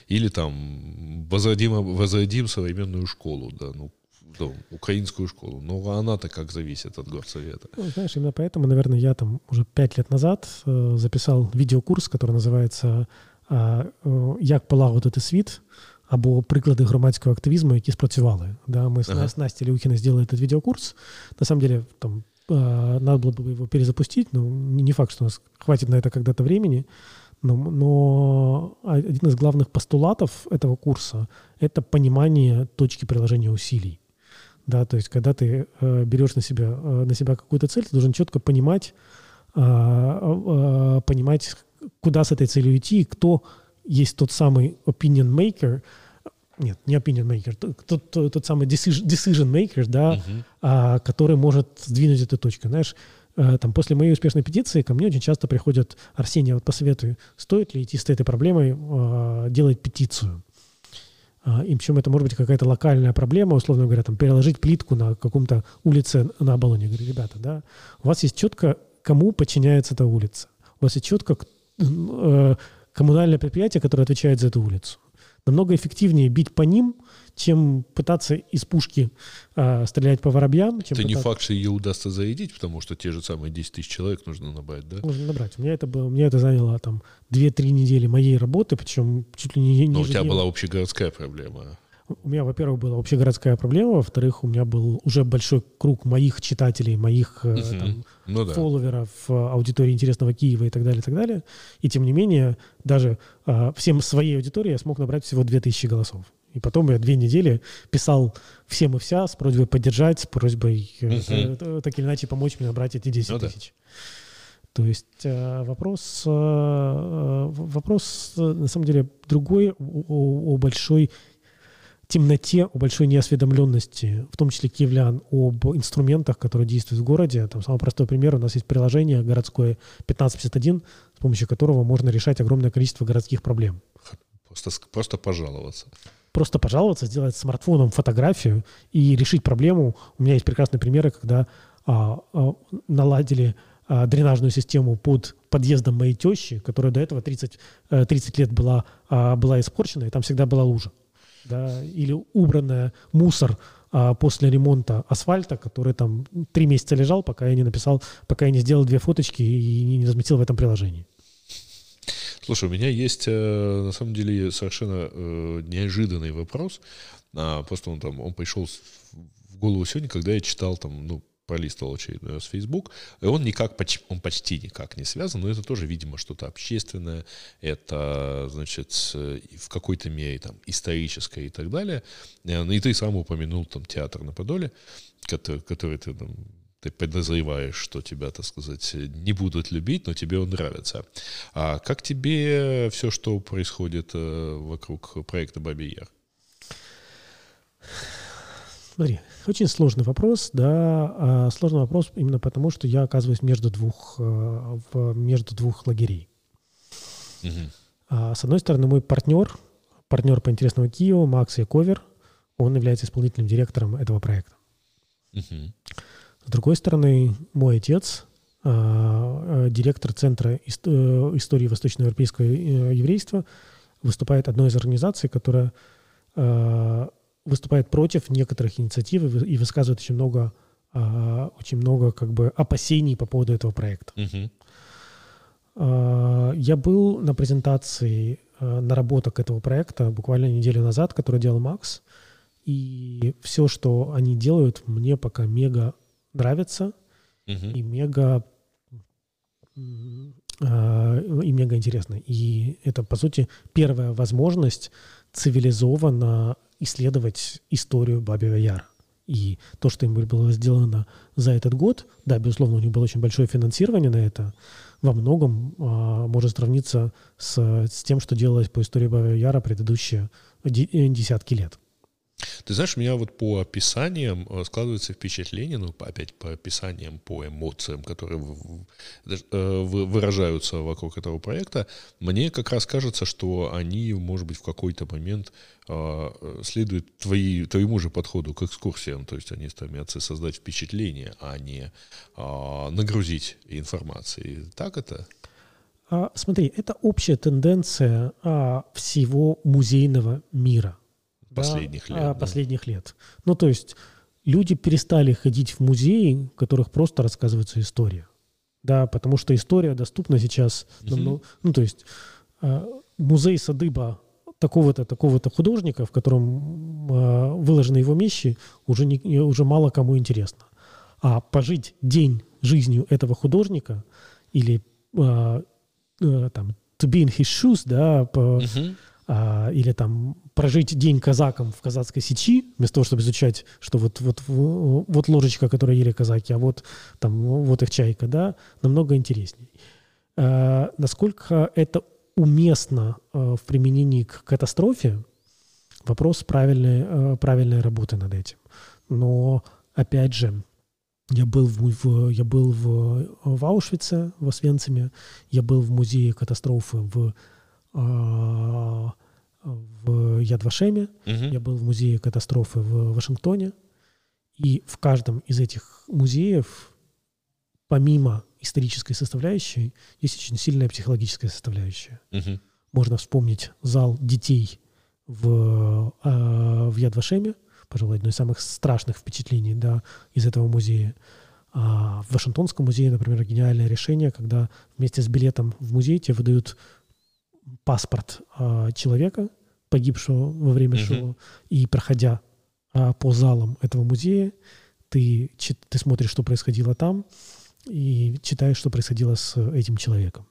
Или там возродим, возродим современную школу, да, ну ну, украинскую школу. Но она-то как зависит от горсовета. Ну, знаешь, именно поэтому, наверное, я там уже пять лет назад э, записал видеокурс, который називається э, «Як полагодити світ» або «Приклади громадського активізму, які спрацювали». Да, мы ага. с Настей Люхиной сделали этот видеокурс. На самом деле, там, э, надо было бы его перезапустить, но не факт, что у нас хватит на это когда-то времени. Но, но один из главных постулатов этого курса – это понимание точки приложения усилий. Да, то есть, когда ты э, берешь на себя, э, на себя какую-то цель, ты должен четко понимать, э, э, понимать, куда с этой целью идти, кто есть тот самый opinion maker, нет, не opinion maker, тот, тот, тот самый decision, decision maker, да, uh-huh. а, который может сдвинуть эту точку. Знаешь, э, там, после моей успешной петиции ко мне очень часто приходят, Арсений, вот посоветую, стоит ли идти с этой проблемой э, делать петицию. А, и причем это может быть какая-то локальная проблема, условно говоря, там, переложить плитку на каком-то улице на Оболоне. Говорю, ребята, да, у вас есть четко, кому подчиняется эта улица. У вас есть четко э, коммунальное предприятие, которое отвечает за эту улицу намного эффективнее бить по ним, чем пытаться из пушки э, стрелять по воробьям. Чем это пытаться... не факт, что ее удастся зарядить, потому что те же самые 10 тысяч человек нужно набрать, да? Нужно набрать. У меня это, было, у меня это заняло там 2-3 недели моей работы, причем чуть ли не... не Но у тебя была общегородская проблема. У меня, во-первых, была общегородская проблема, во-вторых, у меня был уже большой круг моих читателей, моих угу. там, ну, да. фолловеров, э, аудитории интересного Киева и так далее, и так далее. И тем не менее, даже а, всем своей аудитории я смог набрать всего 2000 голосов. И потом я две недели писал всем и вся с просьбой поддержать, с просьбой угу. так или иначе помочь мне набрать эти 10 ну, тысяч. Да. То есть вопрос, вопрос на самом деле другой о, о большой темноте, о большой неосведомленности, в том числе киевлян, об инструментах, которые действуют в городе. Там самый простой пример, у нас есть приложение городское 1551, с помощью которого можно решать огромное количество городских проблем. Просто, просто пожаловаться. Просто пожаловаться, сделать смартфоном фотографию и решить проблему. У меня есть прекрасные примеры, когда а, а, наладили а, дренажную систему под подъездом моей тещи, которая до этого 30, 30 э, лет была, а, была испорчена, и там всегда была лужа да, или убранная мусор а, после ремонта асфальта, который там три месяца лежал, пока я не написал, пока я не сделал две фоточки и не разместил в этом приложении. Слушай, у меня есть э, на самом деле совершенно э, неожиданный вопрос. А, просто он там, он пришел в голову сегодня, когда я читал там, ну, пролистывал очередной раз Facebook, и он никак, он почти никак не связан, но это тоже, видимо, что-то общественное, это, значит, в какой-то мере там историческое и так далее. Э, ну, и ты сам упомянул там театр на Подоле, который, который ты там ты подозреваешь, что тебя, так сказать, не будут любить, но тебе он нравится. А как тебе все, что происходит э, вокруг проекта «Бабий Яр»? Смотри, очень сложный вопрос, да, а сложный вопрос именно потому, что я оказываюсь между двух, э, между двух лагерей. Угу. С одной стороны, мой партнер, партнер по интересному Киеву, Макс Яковер, он является исполнительным директором этого проекта. Угу. С другой стороны, мой отец, а, э, директор Центра э, истории восточноевропейского еврейства, выступает одной из организаций, которая выступает против некоторых инициатив и высказывает очень много, а, очень много как бы опасений по поводу этого проекта. Угу. Я был на презентации а, наработок этого проекта буквально неделю назад, который делал Макс, И все, что они делают, мне пока мега нравится Мгм. и мега а, и мега интересно. И это, по сути, первая возможность цивилизованно исследовать историю Бабьего Яра. И то, что им было сделано за этот год, да, безусловно, у них было очень большое финансирование на это, во многом а, может сравниться с, с тем, что делалось по истории Бабьего Яра предыдущие э, десятки лет. Ты знаешь, у меня вот по описаниям э, складывается впечатление, ну, опять по описаниям, по эмоциям, которые э, вы- выражаются вокруг этого проекта, мне как раз кажется, что они, может быть, в какой-то момент э, э, следуют твои, твоему же подходу к экскурсиям, то есть они стремятся создать впечатление, а не а, нагрузить информацией. Так это? А, смотри, это общая тенденция а, всего музейного мира. Последних лет, а, да. Последних лет. Ну, то есть люди перестали ходить в музеи, в которых просто рассказывается история. Да, потому что история доступна сейчас. Мгм. намного- ну, то есть а, музей Садыба такого-то, такого-то художника, в котором а, выложены его вещи, уже, не, уже мало кому интересно. А пожить день жизнью этого художника или э, там to be in his shoes, да, по- а, или там прожить день казаком в казацкой сечи, вместо того, чтобы изучать, что вот, вот, вот ложечка, которую ели казаки, а вот там вот их чайка, да, намного интересней. А, насколько это уместно а, в применении к катастрофе, вопрос правильной, правильной работы над этим. Но, опять же, я был в, в- я был в, в Аушвице, в Освенциме, я был в музее катастрофы в, в Ядвашеме, Мгм. я был в музее катастрофы в Вашингтоне. И в каждом из этих музеев, помимо исторической составляющей, есть очень сильная психологическая составляющая. Мгм. Можно вспомнить зал детей в, а, в Ядвашеме, пожалуй, одно из самых страшных впечатлений да, из этого музея. А в Вашингтонском музее, например, гениальное решение, когда вместе с билетом в музей тебе выдают паспорт а, человека, погибшего во время Мгм. шоу, и проходя а, по залам этого музея, ты, чит- ты смотришь, что происходило там, и читаешь, что происходило с этим человеком.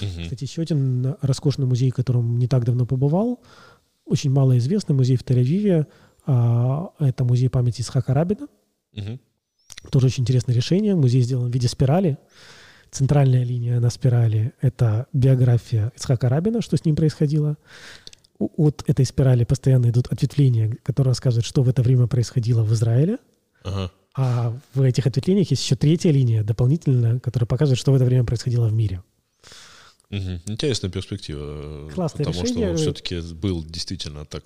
Мгм. Кстати, еще один роскошный музей, в котором не так давно побывал, очень малоизвестный музей в Тель-Авиве. а, Это музей памяти Исхака Рабина. Мгм. Тоже очень интересное решение. Музей сделан в виде спирали. Центральная линия на спирали — это биография Исхака Рабина, что с ним происходило. От этой спирали постоянно идут ответвления, которые рассказывают, что в это время происходило в Израиле. Ага. А в этих ответвлениях есть еще третья линия дополнительная, которая показывает, что в это время происходило в мире. Мгм. Интересная перспектива. э, Классное потому решение. что он все-таки был действительно так,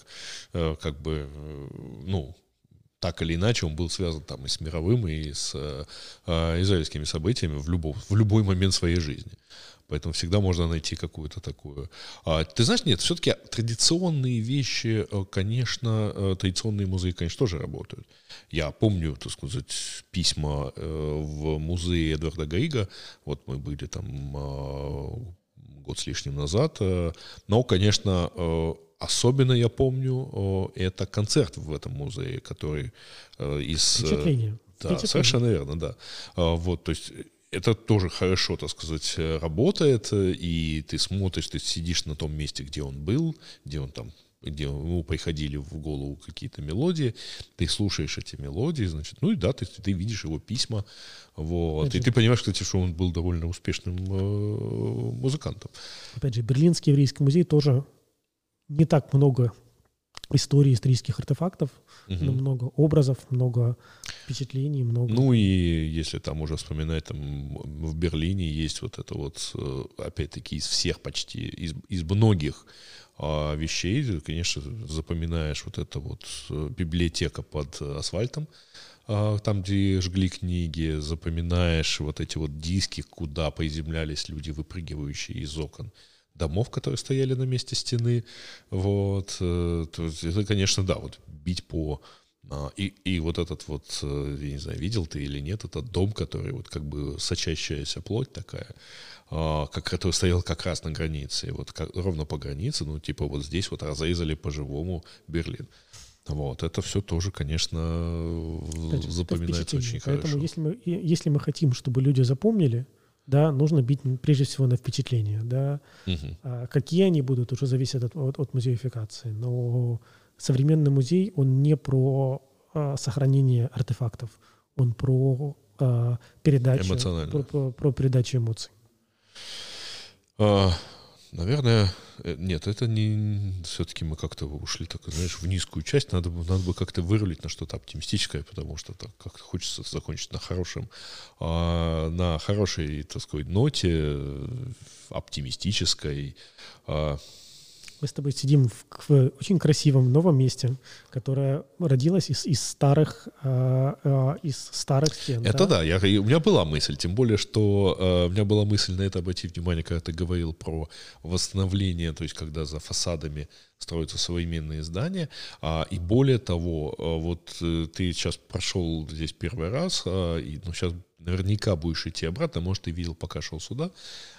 э, как бы, э, ну, так или иначе, он был связан там и с мировым, и с э, э, израильскими событиями в, любом, в любой момент своей жизни. Поэтому всегда можно найти какую-то такую. А, ты знаешь, нет, все-таки традиционные вещи, э, конечно, э, традиционные музеи, конечно, тоже работают. Я помню, так сказать, письма в музее Эдварда Грига. Вот мы были там год с лишним назад. Но, конечно, особенно я помню, э, это концерт в этом музее, который э, из... э, Впечатление. да, Впечатление. совершенно верно, да. А, Вот, то есть это тоже хорошо, так сказать, э, работает, э, и ты смотришь, ты сидишь на том месте, где он был, где он там где ему приходили в голову какие-то мелодии, ты слушаешь эти мелодии, значит, ну и да, ты, ты видишь его письма, вот, Опять и же- ты понимаешь, кстати, что он был довольно успешным э, музыкантом. Опять же, Берлинский еврейский музей тоже не так много истории, исторических артефактов, Мгм. но много образов, много впечатлений, много... Ну и если там уже вспоминать, там в Берлине есть вот это вот, э, опять-таки, из всех почти, из, из многих а, вещей, ты, конечно, запоминаешь вот это вот э, библиотека под асфальтом, а, там, где жгли книги, запоминаешь вот эти вот диски, куда приземлялись люди, выпрыгивающие из окон домов, которые стояли на месте стены, вот, э, то есть это, конечно, да, вот бить по а, И, и вот этот вот, э, я не знаю, видел ты или нет, этот дом, который вот как бы сочащаяся плоть такая, а, как, который стоял как раз на границе, и вот как- ровно по границе, ну типа вот здесь вот разрезали по-живому Берлин. Вот, это все тоже, конечно, это, запоминается это очень Поэтому хорошо. Если мы, если мы хотим, чтобы люди запомнили, да, нужно бить прежде всего на впечатление, да. Угу. А какие они будут, уже зависит от, от, от музеификации. Но современный музей, он не про а, сохранение артефактов, он про а, передачу, про, про, про передачу эмоций. А, наверное, э, нет, это не... Все-таки мы как-то ушли, так, знаешь, в низкую часть. Надо, надо бы как-то вырулить на что-то оптимистическое, потому что так как-то хочется закончить на хорошем, а, на хорошей, так сказать, ноте, э, оптимистической. А, мы с тобой сидим в, в очень красивом новом месте, которое родилось из, из старых э, э, из старых стен. Это да, да я, у меня была мысль, тем более, что э, у меня была мысль на это обратить внимание, когда ты говорил про восстановление, то есть когда за фасадами строятся современные здания. А, и более того, а, вот э, ты сейчас прошел здесь первый раз, а, и ну, сейчас наверняка будешь идти обратно, может, ты видел, пока шел сюда.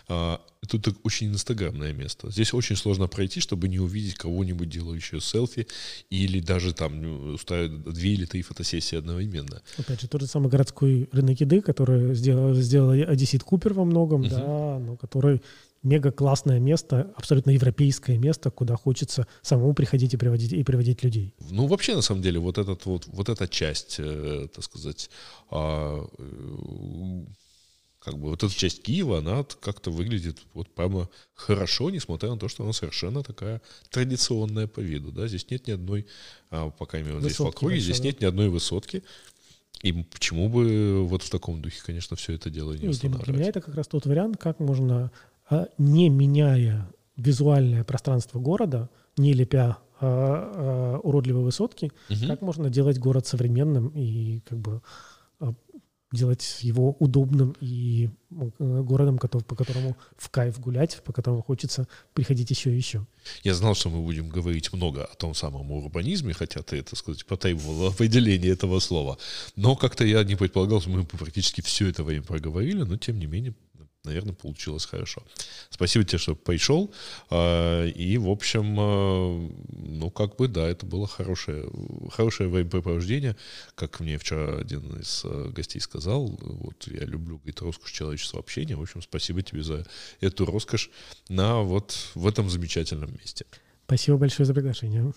А, тут очень инстаграмное место. Здесь очень сложно пройти, чтобы не увидеть кого-нибудь делающего селфи или даже там ну, устраивать две или три фотосессии одновременно. Опять же, тот же самый городской рынок еды, который сделал, сделал Одессит Купер во многом, uh-huh. да, но который мега классное место, абсолютно европейское место, куда хочется самому приходить и приводить, и приводить людей. Ну, вообще, на самом деле, вот, этот, вот, вот эта часть, э, так сказать, э, как бы вот эта часть Киева, она как-то выглядит вот прямо хорошо, несмотря на то, что она совершенно такая традиционная по виду, да, здесь нет ни одной, а, пока именно здесь в округе, здесь нет ни одной высотки, и почему бы вот в таком духе, конечно, все это дело не устанавливать? Для меня это как раз тот вариант, как можно а, не меняя визуальное пространство города, не лепя а, а, уродливые высотки, угу. как можно делать город современным и как бы а, делать его удобным и э, городом, по которому в кайф гулять, по которому хочется приходить еще и еще. Я знал, что мы будем говорить много о том самом урбанизме, хотя ты, так сказать, потребовал определения этого слова. Но как-то я не предполагал, что мы практически все это время проговорили, но тем не менее наверное, получилось хорошо. Спасибо тебе, что пришел. А, и, в общем, а, ну, как бы, да, это было хорошее, хорошее времяпрепровождение. Как мне вчера один из а, гостей сказал, вот я люблю, говорит, роскошь человеческого общения. В общем, спасибо тебе за эту роскошь на вот в этом замечательном месте. Спасибо большое за приглашение.